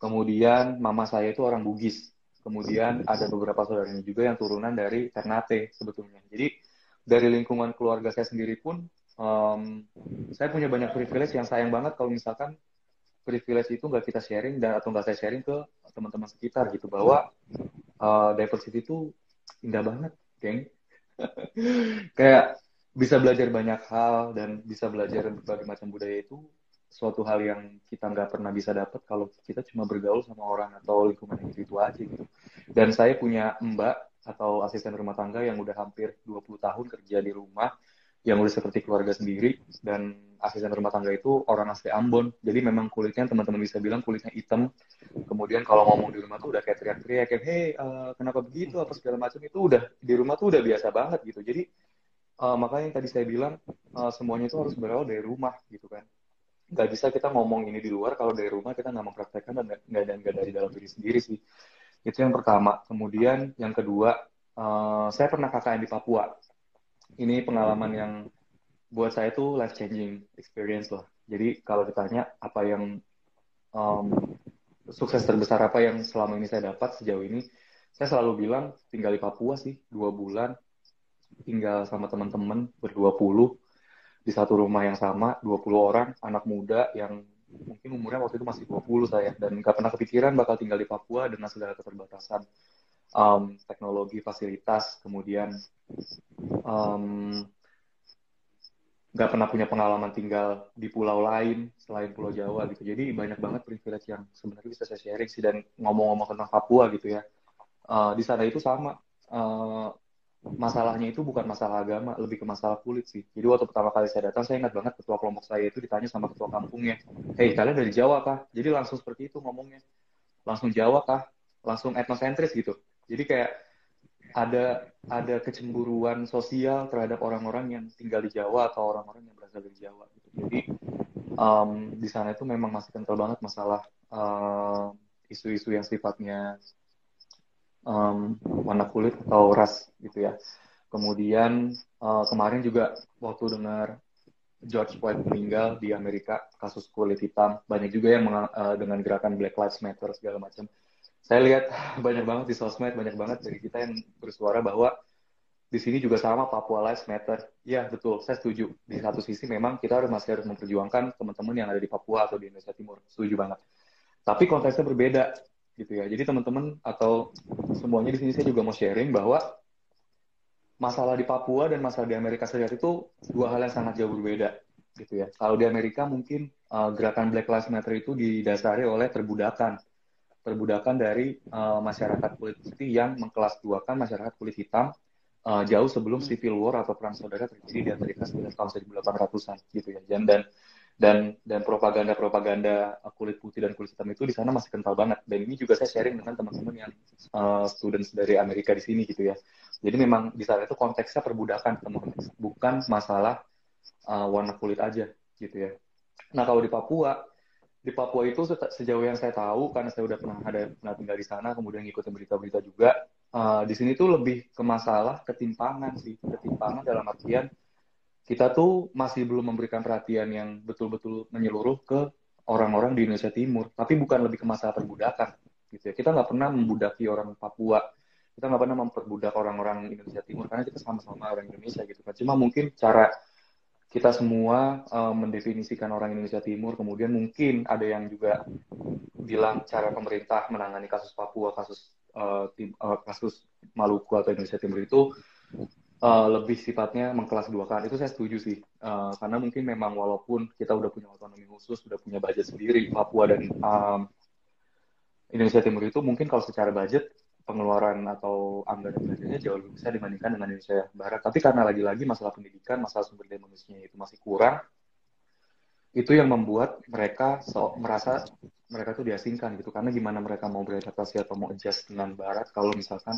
Kemudian mama saya itu orang Bugis. Kemudian ada beberapa saudaranya juga yang turunan dari Ternate sebetulnya. Jadi dari lingkungan keluarga saya sendiri pun um, saya punya banyak privilege yang sayang banget kalau misalkan privilege itu nggak kita sharing dan atau nggak saya sharing ke teman-teman sekitar gitu bahwa uh, diversity itu indah banget, geng. Kayak bisa belajar banyak hal dan bisa belajar berbagai macam budaya itu suatu hal yang kita nggak pernah bisa dapat kalau kita cuma bergaul sama orang atau lingkungan yang itu, aja gitu. Dan saya punya mbak atau asisten rumah tangga yang udah hampir 20 tahun kerja di rumah yang udah seperti keluarga sendiri dan asisten rumah tangga itu orang asli Ambon. Jadi memang kulitnya teman-teman bisa bilang kulitnya hitam. Kemudian kalau ngomong di rumah tuh udah kayak teriak-teriak kayak hei uh, kenapa begitu? Apa segala macam itu udah di rumah tuh udah biasa banget gitu. Jadi uh, makanya yang tadi saya bilang uh, semuanya itu harus berawal dari rumah gitu kan. Nggak bisa kita ngomong ini di luar kalau dari rumah kita nggak mempraktekkan dan nggak dan nggak dari dalam diri sendiri sih. Itu yang pertama. Kemudian yang kedua uh, saya pernah KKN di Papua ini pengalaman yang buat saya itu life changing experience loh. Jadi kalau ditanya apa yang um, sukses terbesar apa yang selama ini saya dapat sejauh ini, saya selalu bilang tinggal di Papua sih dua bulan, tinggal sama teman-teman berdua puluh di satu rumah yang sama, 20 orang, anak muda yang mungkin umurnya waktu itu masih 20 saya dan nggak pernah kepikiran bakal tinggal di Papua dengan segala keterbatasan um, teknologi fasilitas kemudian nggak um, pernah punya pengalaman tinggal di pulau lain selain Pulau Jawa gitu jadi banyak banget privilege yang sebenarnya bisa saya sharing sih dan ngomong-ngomong tentang Papua gitu ya uh, di sana itu sama uh, masalahnya itu bukan masalah agama, lebih ke masalah kulit sih. Jadi waktu pertama kali saya datang, saya ingat banget ketua kelompok saya itu ditanya sama ketua kampungnya, Hei, kalian dari Jawa kah? Jadi langsung seperti itu ngomongnya. Langsung Jawa kah? Langsung etnosentris gitu. Jadi kayak ada ada kecemburuan sosial terhadap orang-orang yang tinggal di Jawa atau orang-orang yang berasal dari Jawa gitu. Jadi um, di sana itu memang masih kental banget masalah isu-isu uh, yang sifatnya um, warna kulit atau ras gitu ya. Kemudian uh, kemarin juga waktu dengar George Floyd meninggal di Amerika kasus kulit hitam banyak juga yang uh, dengan gerakan Black Lives Matter segala macam saya lihat banyak banget di sosmed, banyak banget dari kita yang bersuara bahwa di sini juga sama Papua Lives Matter. Ya betul, saya setuju. Di satu sisi memang kita harus masih harus memperjuangkan teman-teman yang ada di Papua atau di Indonesia Timur. Setuju banget. Tapi konteksnya berbeda gitu ya. Jadi teman-teman atau semuanya di sini saya juga mau sharing bahwa masalah di Papua dan masalah di Amerika Serikat itu dua hal yang sangat jauh berbeda gitu ya. Kalau di Amerika mungkin uh, gerakan Black Lives Matter itu didasari oleh perbudakan perbudakan dari uh, masyarakat kulit putih yang mengkelas duakan masyarakat kulit hitam uh, jauh sebelum civil war atau perang saudara terjadi di Amerika sekitar tahun 1800-an gitu ya. Dan dan dan propaganda-propaganda kulit putih dan kulit hitam itu di sana masih kental banget. Dan ini juga saya sharing dengan teman-teman yang uh, students dari Amerika di sini gitu ya. Jadi memang di sana itu konteksnya perbudakan teman bukan masalah uh, warna kulit aja gitu ya. Nah kalau di Papua di Papua itu sejauh yang saya tahu karena saya udah pernah ada pernah tinggal di sana kemudian ngikutin berita-berita juga uh, di sini tuh lebih ke masalah ketimpangan sih. Ketimpangan dalam artian kita tuh masih belum memberikan perhatian yang betul-betul menyeluruh ke orang-orang di Indonesia Timur. Tapi bukan lebih ke masalah perbudakan gitu ya. Kita nggak pernah membudaki orang Papua. Kita nggak pernah memperbudak orang-orang Indonesia Timur karena kita sama-sama orang Indonesia gitu kan. Cuma mungkin cara kita semua uh, mendefinisikan orang Indonesia Timur, kemudian mungkin ada yang juga bilang cara pemerintah menangani kasus Papua, kasus uh, tim, uh, kasus Maluku atau Indonesia Timur itu uh, lebih sifatnya mengkelas dua kan. Itu saya setuju sih, uh, karena mungkin memang walaupun kita udah punya otonomi khusus, udah punya budget sendiri, Papua dan um, Indonesia Timur itu mungkin kalau secara budget pengeluaran atau anggaran belajarnya jauh lebih besar dibandingkan dengan Indonesia Barat. Tapi karena lagi-lagi masalah pendidikan, masalah sumber daya manusianya itu masih kurang, itu yang membuat mereka so, merasa mereka tuh diasingkan gitu. Karena gimana mereka mau beradaptasi atau mau adjust dengan Barat kalau misalkan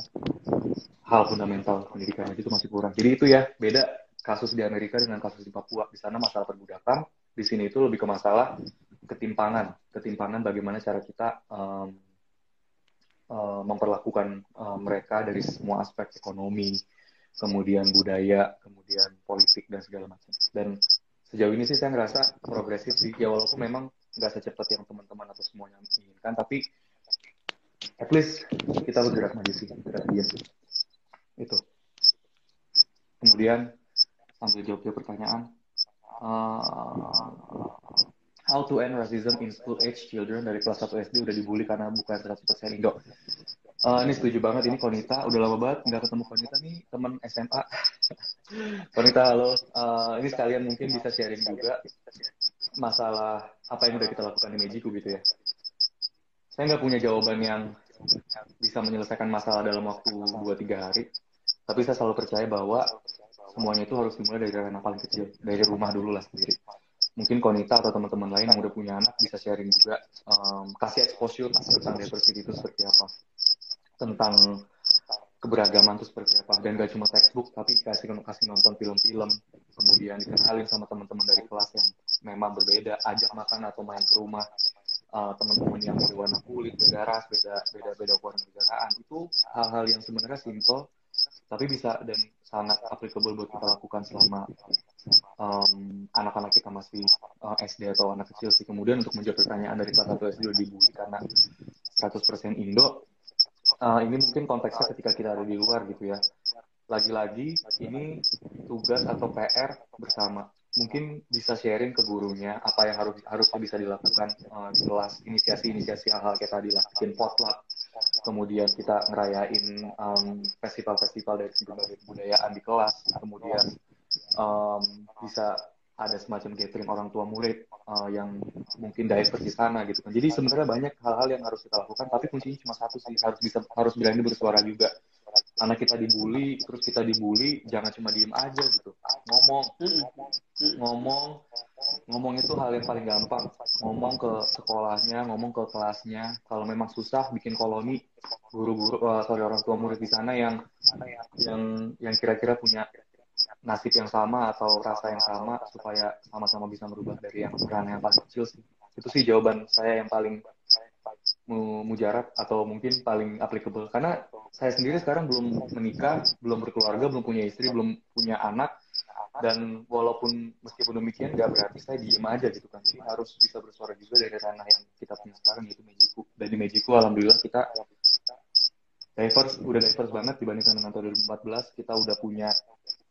hal fundamental pendidikan itu masih kurang. Jadi itu ya beda kasus di Amerika dengan kasus di Papua. Di sana masalah perbudakan, di sini itu lebih ke masalah ketimpangan, ketimpangan bagaimana cara kita um, uh, memperlakukan uh, mereka dari semua aspek ekonomi, kemudian budaya, kemudian politik dan segala macam. Dan sejauh ini sih saya ngerasa progresif sih, ya walaupun memang nggak secepat yang teman-teman atau semuanya inginkan, tapi at least kita bergerak maju sih, bergerak diam sih. Itu. Kemudian sambil jawab jawab pertanyaan, uh, How to End Racism in School Age Children dari kelas 1 SD udah dibully karena bukan 100% Indo. Uh, ini setuju banget, ini Konita. Udah lama banget nggak ketemu Konita nih, teman SMA. Konita, halo. Uh, ini sekalian mungkin bisa sharing juga masalah apa yang udah kita lakukan di Mejiku gitu ya. Saya nggak punya jawaban yang bisa menyelesaikan masalah dalam waktu 2-3 hari. Tapi saya selalu percaya bahwa semuanya itu harus dimulai dari ranah paling kecil, dari rumah dulu lah sendiri mungkin Konita atau teman-teman lain yang udah punya anak bisa sharing juga um, kasih exposure tentang diversity itu seperti apa. Tentang keberagaman itu seperti apa. Dan gak cuma textbook tapi dikasih kasih nonton film-film. Kemudian dikenalin sama teman-teman dari kelas yang memang berbeda ajak makan atau main ke rumah. Uh, teman-teman yang berwarna kulit beda ras beda beda beda warna negaraan itu hal-hal yang sebenarnya simple tapi bisa dan sangat applicable buat kita lakukan selama um, anak-anak kita masih uh, SD atau anak kecil sih. Kemudian untuk menjawab pertanyaan dari kelas 1 SD dibully karena 100% Indo, uh, ini mungkin konteksnya ketika kita ada di luar gitu ya. Lagi-lagi ini tugas atau PR bersama. Mungkin bisa sharing ke gurunya apa yang harus harusnya bisa dilakukan uh, di kelas, inisiasi-inisiasi hal-hal kita dilakukan potluck kemudian kita ngerayain um, festival-festival dari berbagai kebudayaan di kelas, kemudian um, bisa ada semacam gathering orang tua murid uh, yang mungkin divers di sana gitu kan. Jadi sebenarnya banyak hal-hal yang harus kita lakukan, tapi kuncinya cuma satu sih, harus bisa harus berani bersuara juga. Anak kita dibully, terus kita dibully, jangan cuma diem aja gitu. Ngomong, ngomong, ngomong itu hal yang paling gampang. Ngomong ke sekolahnya, ngomong ke kelasnya. Kalau memang susah, bikin koloni guru-guru, uh, sorry orang tua murid di sana yang yang yang kira-kira punya nasib yang sama atau rasa yang sama supaya sama-sama bisa merubah dari yang ukuran yang paling kecil sih. Itu sih jawaban saya yang paling mujarab atau mungkin paling applicable. Karena saya sendiri sekarang belum menikah, belum berkeluarga, belum punya istri, belum punya anak. Dan walaupun meskipun demikian nggak berarti saya diem aja gitu kan. Jadi harus bisa bersuara juga dari ranah yang kita punya sekarang yaitu Mejiku dan di Mejiku alhamdulillah kita diverse udah diverse banget dibandingkan dengan tahun 2014 kita udah punya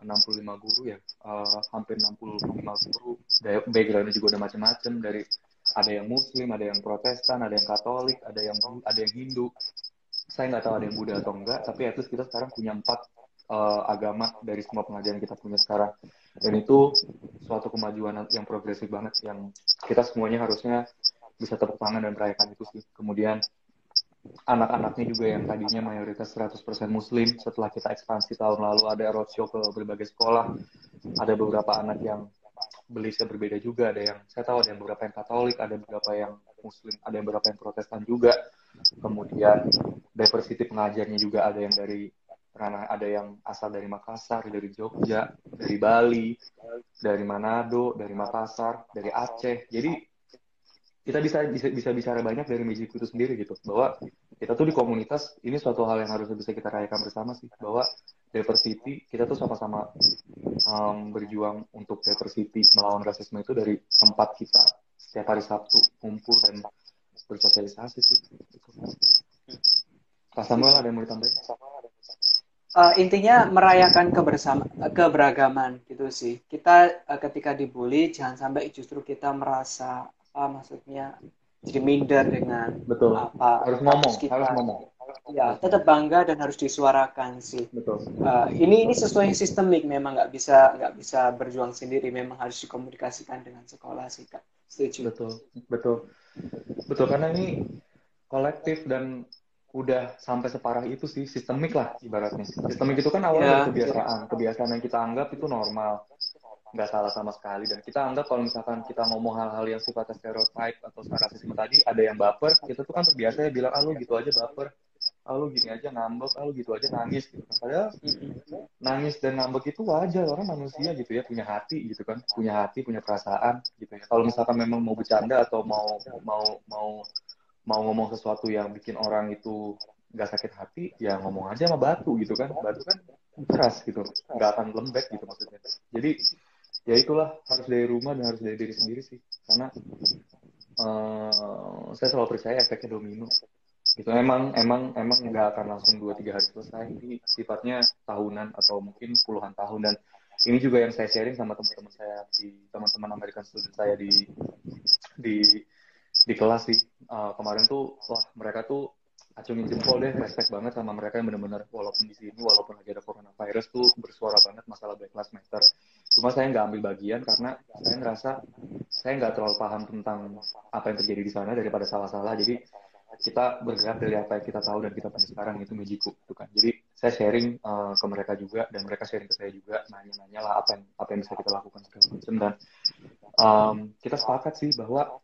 65 guru ya. Uh, hampir 65 guru. Backgroundnya juga udah macam-macam dari ada yang muslim ada yang protestan ada yang katolik ada yang ada yang hindu. Saya nggak tahu ada yang buddha atau enggak tapi least kita sekarang punya empat uh, agama dari semua pengajian kita punya sekarang. Dan itu suatu kemajuan yang progresif banget yang kita semuanya harusnya bisa tepuk tangan dan merayakan itu sih. Kemudian anak-anaknya juga yang tadinya mayoritas 100% muslim setelah kita ekspansi tahun lalu ada roadshow ke berbagai sekolah. Ada beberapa anak yang belisnya berbeda juga ada yang saya tahu ada yang beberapa yang katolik ada beberapa yang muslim ada yang beberapa yang protestan juga kemudian diversity pengajarnya juga ada yang dari karena ada yang asal dari Makassar, dari Jogja, dari Bali, dari Manado, dari Makassar, dari Aceh. Jadi kita bisa bisa bisa bicara banyak dari Mejiku itu sendiri gitu bahwa kita tuh di komunitas ini suatu hal yang harus bisa kita rayakan bersama sih bahwa diversity kita tuh sama-sama um, berjuang untuk diversity melawan rasisme itu dari tempat kita setiap hari Sabtu kumpul dan bersosialisasi sih. Pak Samuel ada yang mau ditambahin? Uh, intinya merayakan kebersama keberagaman gitu sih. Kita uh, ketika dibully jangan sampai justru kita merasa apa maksudnya jadi minder dengan betul. apa harus ngomong kita. harus ngomong. Ya tetap bangga dan harus disuarakan sih. Betul. Uh, ini ini sesuai sistemik memang nggak bisa nggak bisa berjuang sendiri memang harus dikomunikasikan dengan sekolah sih kak. Setuju. Betul betul. Betul karena ini kolektif dan udah sampai separah itu sih sistemik lah ibaratnya. Sistemik itu kan awalnya Ya. kebiasaan. Kebiasaan yang kita anggap itu normal nggak salah sama sekali. Dan kita anggap kalau misalkan kita ngomong hal-hal yang sifatnya stereotype atau rasisme tadi ada yang baper kita tuh kan terbiasa ya bilang ah lu gitu aja baper. Ah lu gini aja ngambek. Ah lu gitu aja nangis. Gitu padahal nangis dan ngambek itu wajar. Orang manusia gitu ya punya hati gitu kan. Punya hati punya perasaan gitu ya. Kalau misalkan memang mau bercanda atau mau mau mau mau ngomong sesuatu yang bikin orang itu nggak sakit hati ya ngomong aja sama batu gitu kan. Batu kan keras gitu. Nggak akan lembek gitu maksudnya. Jadi ya itulah harus dari rumah dan harus dari diri sendiri sih. Karena eh, saya selalu percaya efeknya domino. Gitu. Emang emang emang nggak akan langsung dua tiga hari selesai. Ini sifatnya tahunan atau mungkin puluhan tahun. Dan ini juga yang saya sharing sama teman-teman saya di teman-teman American student saya di di di kelas sih. Uh, kemarin tuh wah mereka tuh acungin jempol deh respect banget sama mereka yang benar-benar walaupun di sini walaupun lagi ada coronavirus tuh bersuara banget masalah Black Lives Matter. Cuma saya nggak ambil bagian karena saya ngerasa saya nggak terlalu paham tentang apa yang terjadi di sana daripada salah-salah. Jadi kita bergerak dari apa yang kita tahu dan kita punya sekarang itu Mejiku gitu kan. Jadi saya sharing uh, ke mereka juga dan mereka sharing ke saya juga nanya-nanya lah apa yang apa yang bisa kita lakukan segala macam. Dan um, kita sepakat sih bahwa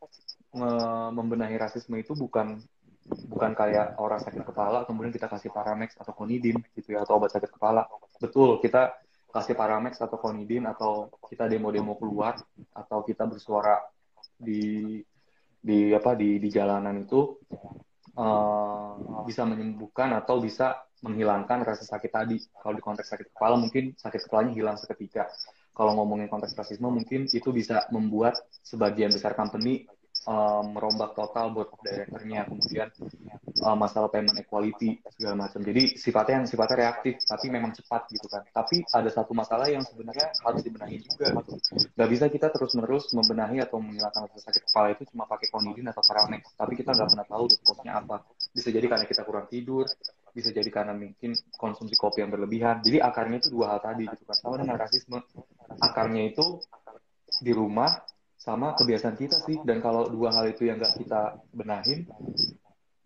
nge- membenahi rasisme itu bukan bukan kayak orang sakit kepala kemudian kita kasih Paramex atau Konidin gitu ya atau obat sakit kepala. Betul kita kasih Paramex atau Konidin atau kita demo-demo keluar atau kita bersuara di di apa di di jalanan itu eh, bisa menyembuhkan atau bisa menghilangkan rasa sakit tadi. Kalau di konteks sakit kepala mungkin sakit kepalanya hilang seketika. Kalau ngomongin konteks rasisme mungkin itu bisa membuat sebagian besar company eh, merombak total board of director-nya kemudian uh, masalah payment equality segala macam. Jadi sifatnya yang sifatnya reaktif, tapi memang cepat gitu kan. Tapi ada satu masalah yang sebenarnya harus dibenahi juga. Gitu. Gak bisa kita terus-menerus membenahi atau menghilangkan rasa sakit kepala itu cuma pakai konidin atau paramex. Tapi kita nggak pernah tahu cause-nya apa. Bisa jadi karena kita kurang tidur, bisa jadi karena mungkin konsumsi kopi yang berlebihan. Jadi akarnya itu dua hal tadi gitu kan. Sama dengan rasisme, akarnya itu di rumah sama kebiasaan kita sih. Dan kalau dua hal itu yang nggak kita benahin,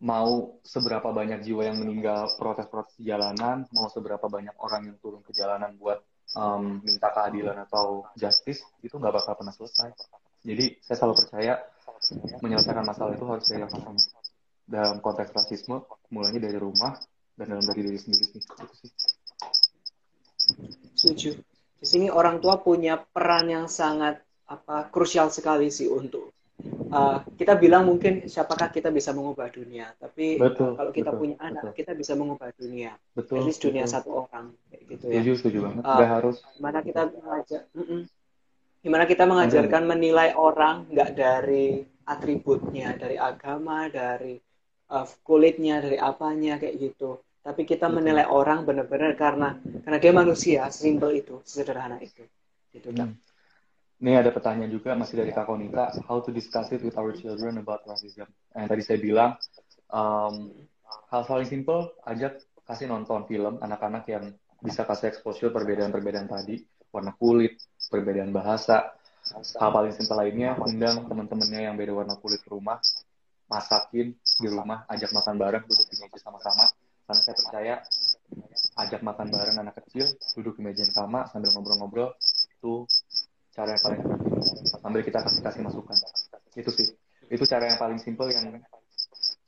mau seberapa banyak jiwa yang meninggal protes-protes di jalanan, mau seberapa banyak orang yang turun ke jalanan buat um, minta keadilan atau justice, itu nggak bakal pernah selesai. Jadi saya selalu percaya menyelesaikan masalah itu harus dari yang pertama. Dalam konteks rasisme, mulainya dari rumah dan dalam dari diri sendiri sih. Itu sih. Setuju. Di sini orang tua punya peran yang sangat apa krusial sekali sih untuk uh, kita bilang mungkin siapakah kita bisa mengubah dunia, tapi Betul, kalau kita betul, punya anak betul. kita bisa mengubah dunia. Betul. At least dunia betul. satu orang kayak gitu ya. Setuju, setuju banget. Uh, harus. Gimana kita mengajar, Mm-mm. gimana kita mengajarkan menilai orang nggak dari atributnya, dari agama, dari uh, kulitnya, dari apanya kayak gitu. Tapi kita menilai orang benar-benar karena karena dia manusia, simpel itu, sederhana itu. Gitu kan. Hmm. Ini ada pertanyaan juga masih dari Kak Konita, how to discuss it with our children about racism. Yang tadi saya bilang, um, hal paling simple, ajak kasih nonton film anak-anak yang bisa kasih exposure perbedaan-perbedaan tadi, warna kulit, perbedaan bahasa. Hal paling simpel lainnya, undang teman-temannya yang beda warna kulit ke rumah, masakin di rumah, ajak makan bareng, duduk di meja sama-sama. Karena saya percaya, ajak makan bareng anak kecil, duduk di meja yang sama sambil ngobrol-ngobrol, itu cara yang paling sambil kita kasih kasih masukan. Itu sih. Itu cara yang paling simple yang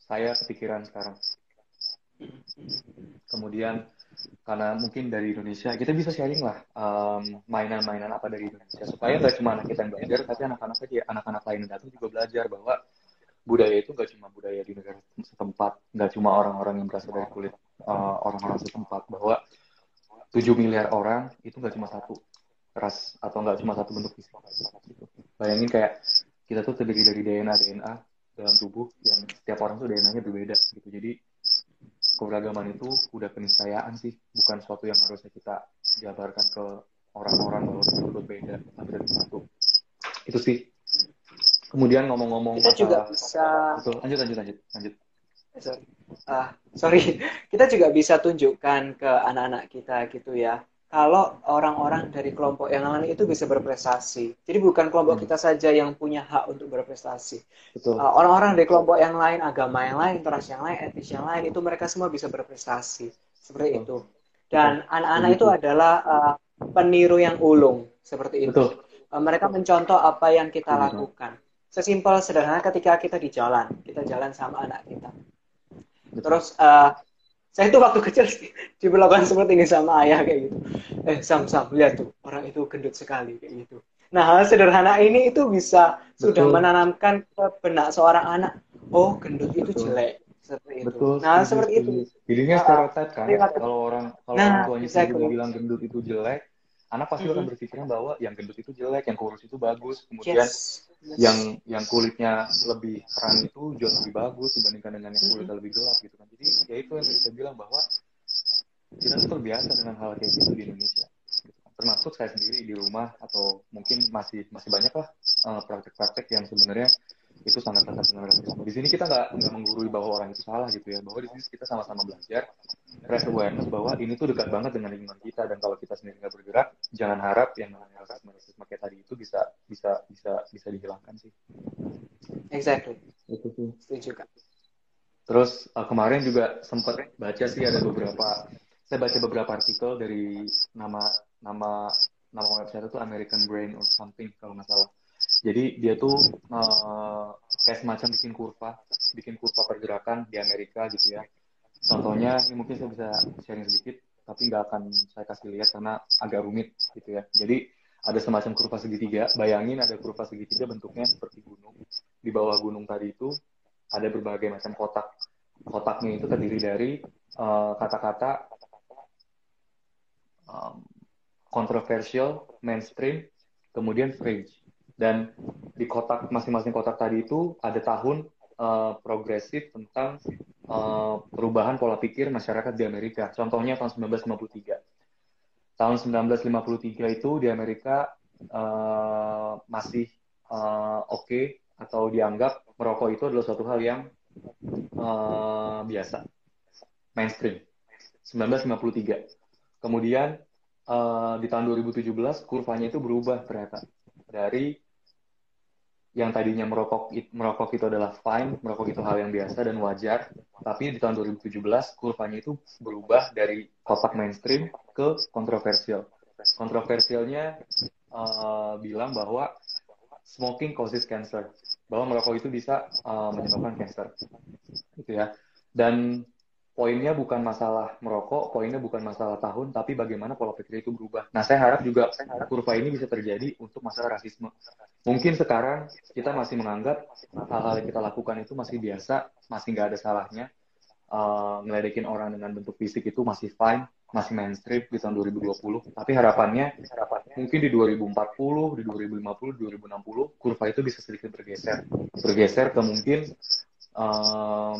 saya kepikiran sekarang. Kemudian karena mungkin dari Indonesia kita bisa sharing lah um, mainan-mainan apa dari Indonesia. Supaya nggak cuma anak kita yang belajar tapi anak-anak aja anak-anak lain yang datang juga belajar bahwa budaya itu nggak cuma budaya di negara setempat nggak cuma orang-orang yang berasal dari kulit uh, orang-orang setempat. Bahwa 7 miliar orang itu nggak cuma satu ras atau nggak cuma satu bentuk fisik gitu. Bayangin kayak kita tuh terdiri dari DNA DNA dalam tubuh yang setiap orang tuh DNA-nya berbeda gitu. Jadi keberagaman itu udah keniscayaan sih, bukan suatu yang harusnya kita jabarkan ke orang-orang bahwa kita berbeda tapi dari satu. Itu sih. Kemudian ngomong-ngomong Kita juga bisa betul lanjut lanjut lanjut lanjut. Eh, sorry. Ah, sorry. Kita juga bisa tunjukkan ke anak-anak kita gitu ya. Kalau orang-orang dari kelompok yang lain itu bisa berprestasi. Jadi bukan kelompok Hmm. kita saja yang punya hak untuk berprestasi. Betul. Uh, orang-orang dari kelompok yang lain, agama yang lain, ras yang lain, etnis yang lain, itu mereka semua bisa berprestasi. Seperti Betul. itu. Dan anak-anak itu adalah uh, peniru yang ulung. Seperti itu. Betul. Uh, mereka mencontoh apa yang kita Betul. lakukan. Sesimpel sederhana ketika kita di jalan, kita jalan sama anak kita. Betul. Terus uh, saya itu waktu kecil diperlakukan seperti ini sama ayah kayak gitu. Eh Sam Sam lihat tuh orang itu gendut sekali kayak gitu. Nah hal sederhana ini itu bisa sudah Betul. menanamkan ke benak seorang anak. Oh gendut itu Betul. jelek seperti itu. Betul. Nah setuju, seperti itu. Jadinya stereotip kan. stereotip. Kalau orang kalau Nah, orang tuanya sendiri bilang gendut itu jelek, anak pasti akan Mhm. berpikiran bahwa yang gendut itu jelek, yang kurus itu bagus. Kemudian Yes. Yang yang kulitnya lebih terang itu jauh lebih bagus dibandingkan dengan yang kulitnya lebih gelap gitu kan. Jadi ya itu yang saya bilang bahwa kita tuh terbiasa dengan hal kayak gitu di Indonesia. Gitu kan. Termasuk saya sendiri di rumah atau mungkin masih masih banyak lah eh, praktek-praktek yang sebenarnya itu sangat dengan rasisme. Di sini kita nggak nggak menggurui bahwa orang itu salah gitu ya, bahwa di sini kita sama-sama belajar raise awareness bahwa ini tuh dekat banget dengan lingkungan kita dan kalau kita sendiri nggak bergerak, jangan harap yang namanya rasisme rasisme kayak tadi itu bisa bisa bisa bisa dihilangkan sih. Exactly. Itu sih. Setuju kak. Terus uh, kemarin juga sempat baca sih ada beberapa saya baca beberapa artikel dari nama nama nama website itu American Brain or something kalau nggak salah. Jadi dia tuh uh, kayak semacam bikin kurva, bikin kurva pergerakan di Amerika gitu ya. Contohnya ini mungkin saya bisa sharing sedikit, tapi nggak akan saya kasih lihat karena agak rumit gitu ya. Jadi ada semacam kurva segitiga. Bayangin ada kurva segitiga bentuknya seperti gunung. Di bawah gunung tadi itu ada berbagai macam kotak. Kotaknya itu terdiri dari uh, kata-kata um, kontroversial, mainstream, kemudian fringe. Dan di kotak masing-masing kotak tadi itu ada tahun uh, progresif tentang uh, perubahan pola pikir masyarakat di Amerika. Contohnya tahun 1953. Tahun 1953 itu di Amerika uh, masih uh, oke okay, atau dianggap merokok itu adalah suatu hal yang uh, biasa, mainstream. 1953. Kemudian uh, di tahun 2017 kurvanya itu berubah ternyata dari yang tadinya merokok merokok itu adalah fine, merokok itu hal yang biasa dan wajar, tapi di tahun 2017 kurvanya itu berubah dari kotak mainstream ke kontroversial. Kontroversialnya uh, bilang bahwa smoking causes cancer, bahwa merokok itu bisa uh, menyebabkan cancer, gitu ya. Dan poinnya bukan masalah merokok, poinnya bukan masalah tahun, tapi bagaimana pola pikir itu berubah. Nah, saya harap juga kurva ini bisa terjadi untuk masalah rasisme. Mungkin sekarang kita masih menganggap hal-hal yang kita lakukan itu masih biasa, masih nggak ada salahnya. Uh, ngeledekin orang dengan bentuk fisik itu masih fine, masih mainstream di tahun 2020. Tapi harapannya, harapannya mungkin di 2040, di 2050, di 2060, kurva itu bisa sedikit bergeser. Bergeser ke mungkin um,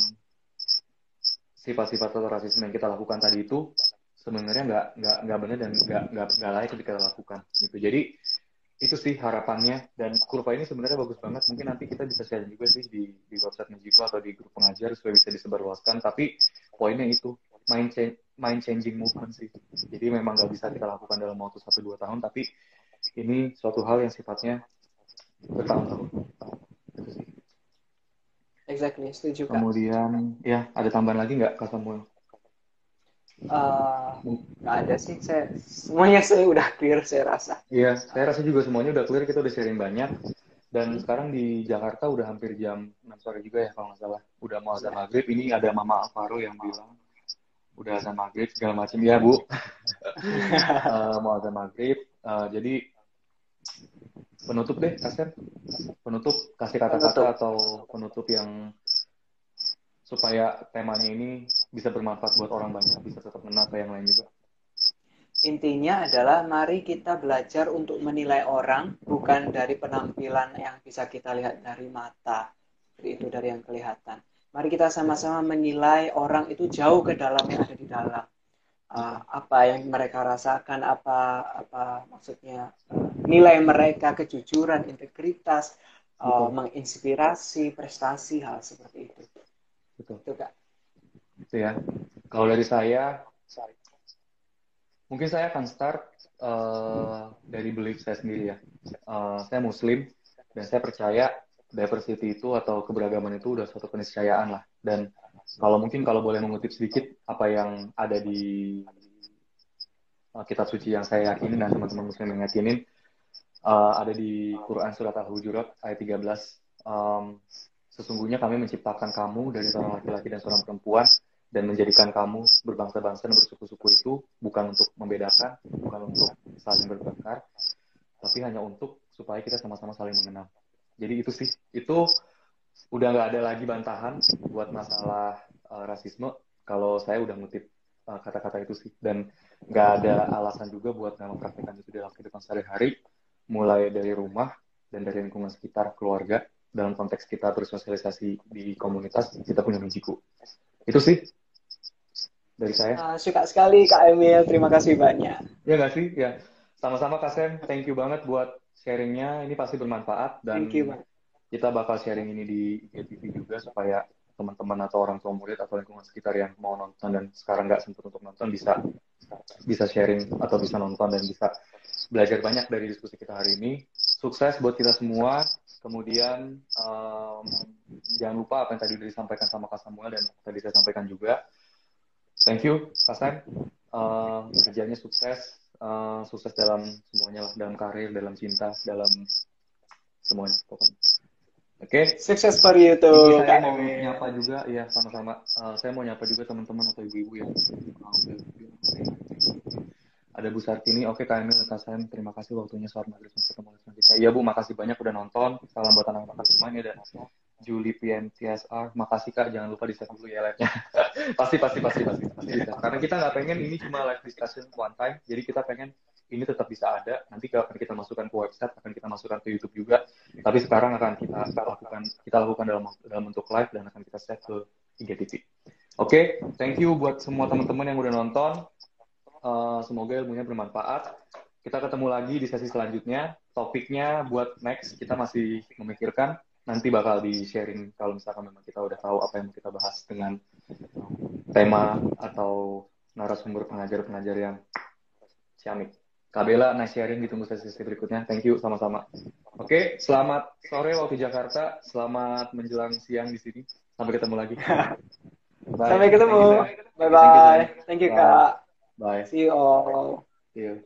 sifat-sifat atau rasisme yang kita lakukan tadi itu sebenarnya nggak nggak nggak benar dan nggak nggak nggak layak kita lakukan gitu. Jadi itu sih harapannya. Dan kurva ini sebenarnya bagus banget. Mungkin nanti kita bisa share juga sih di di website Majiko atau di grup pengajar supaya bisa disebarluaskan. Tapi poinnya itu mind change mind changing movement sih. Jadi memang nggak bisa kita lakukan dalam waktu satu dua tahun. Tapi ini suatu hal yang sifatnya bertahun-tahun Exactly, setuju kak. Kemudian, ya ada tambahan lagi nggak Kak Samuel? Uh, nggak ada sih, saya semuanya saya udah clear saya rasa. Iya, saya rasa juga semuanya udah clear, kita udah sharing banyak. Dan sekarang di Jakarta udah hampir jam 6 sore juga ya kalau nggak salah. Udah mau azan maghrib, ini ada Mama Alvaro yang bilang udah azan maghrib segala macam ya Bu. uh, mau azan maghrib, uh, jadi penutup deh Kasir penutup kasih kata-kata atau penutup yang supaya temanya ini bisa bermanfaat buat orang banyak bisa tetap kena ke yang lain juga. Intinya adalah mari kita belajar untuk menilai orang bukan dari penampilan yang bisa kita lihat dari mata itu dari yang kelihatan. Mari kita sama-sama menilai orang itu jauh ke dalam yang ada di dalam. Uh, apa yang mereka rasakan apa apa maksudnya uh, nilai mereka kejujuran integritas uh, menginspirasi prestasi hal seperti itu. Betul. Itu kak. Itu ya. Kalau dari saya mungkin saya akan start uh, dari belief saya sendiri ya. Uh, saya Muslim dan saya percaya diversity itu atau keberagaman itu udah suatu keniscayaan lah. Dan kalau mungkin kalau boleh mengutip sedikit apa yang ada di uh, kitab suci yang saya yakini dan teman-teman Muslim yang yakinin uh, ada di Quran surat Al-Hujurat ayat 13. Um, sesungguhnya kami menciptakan kamu dari seorang laki-laki dan seorang perempuan dan menjadikan kamu berbangsa-bangsa dan bersuku-suku itu bukan untuk membedakan, bukan untuk saling bertengkar, tapi hanya untuk supaya kita sama-sama saling mengenal. Jadi itu sih, itu udah nggak ada lagi bantahan buat masalah uh, rasisme kalau saya udah ngutip eh, kata-kata itu sih dan nggak ada alasan juga buat nggak mempraktekkan itu dalam kehidupan sehari-hari mulai dari rumah dan dari lingkungan sekitar keluarga dalam konteks kita bersosialisasi di komunitas kita punya mijiku itu sih dari saya. Uh, suka sekali Kak Emil, terima kasih banyak. Ya nggak sih, ya. Sama-sama Kak Sam, thank you banget buat sharingnya. Ini pasti bermanfaat dan thank you, kita bakal sharing ini di IGTV juga supaya teman-teman atau orang tua murid atau lingkungan sekitar yang mau nonton dan sekarang nggak sempat untuk nonton bisa bisa sharing atau bisa nonton dan bisa belajar banyak dari diskusi kita hari ini. Sukses buat kita semua. Kemudian um, jangan lupa apa yang tadi udah disampaikan sama Kak Samuel dan tadi saya sampaikan juga. Thank you Hasan uh, kerjanya sukses. Uh, sukses dalam semuanya lah dalam karir dalam cinta dalam semuanya pokoknya. Oke? Okay? sukses for you too. Saya mau nyapa juga ya sama-sama. Uh, saya mau nyapa juga teman-teman atau ibu-ibu ya ada Bu Sartini, oke Kak Emil, Kak Sam, terima kasih waktunya maghrib ketemu dengan kita. Iya Bu, makasih banyak udah nonton. Salam buat anak-anak semuanya dan Julie PMTSR. Makasih Kak, jangan lupa di-save dulu ya live-nya. pasti, pasti, pasti, pasti, pasti. Karena kita nggak pengen ini cuma live discussion one time, jadi kita pengen ini tetap bisa ada. Nanti akan kita masukkan ke website, akan kita masukkan ke YouTube juga. Tapi sekarang akan kita lakukan kita lakukan dalam dalam bentuk live dan akan kita save ke IGTV. Oke, okay, thank you buat semua teman-teman yang udah nonton. Uh, semoga ilmunya bermanfaat. Kita ketemu lagi di sesi selanjutnya. Topiknya buat next kita masih memikirkan nanti bakal di sharing kalau misalkan memang kita udah tahu apa yang kita bahas dengan tema atau narasumber pengajar-pengajar yang ciamik. Kabela, nice sharing ditunggu sesi-sesi berikutnya. Thank you sama-sama. Oke, okay, selamat sore waktu Jakarta, selamat menjelang siang di sini. Sampai ketemu lagi. Bye. Sampai ketemu. Bye bye. Thank you, Kak. Bye. See you all. See you.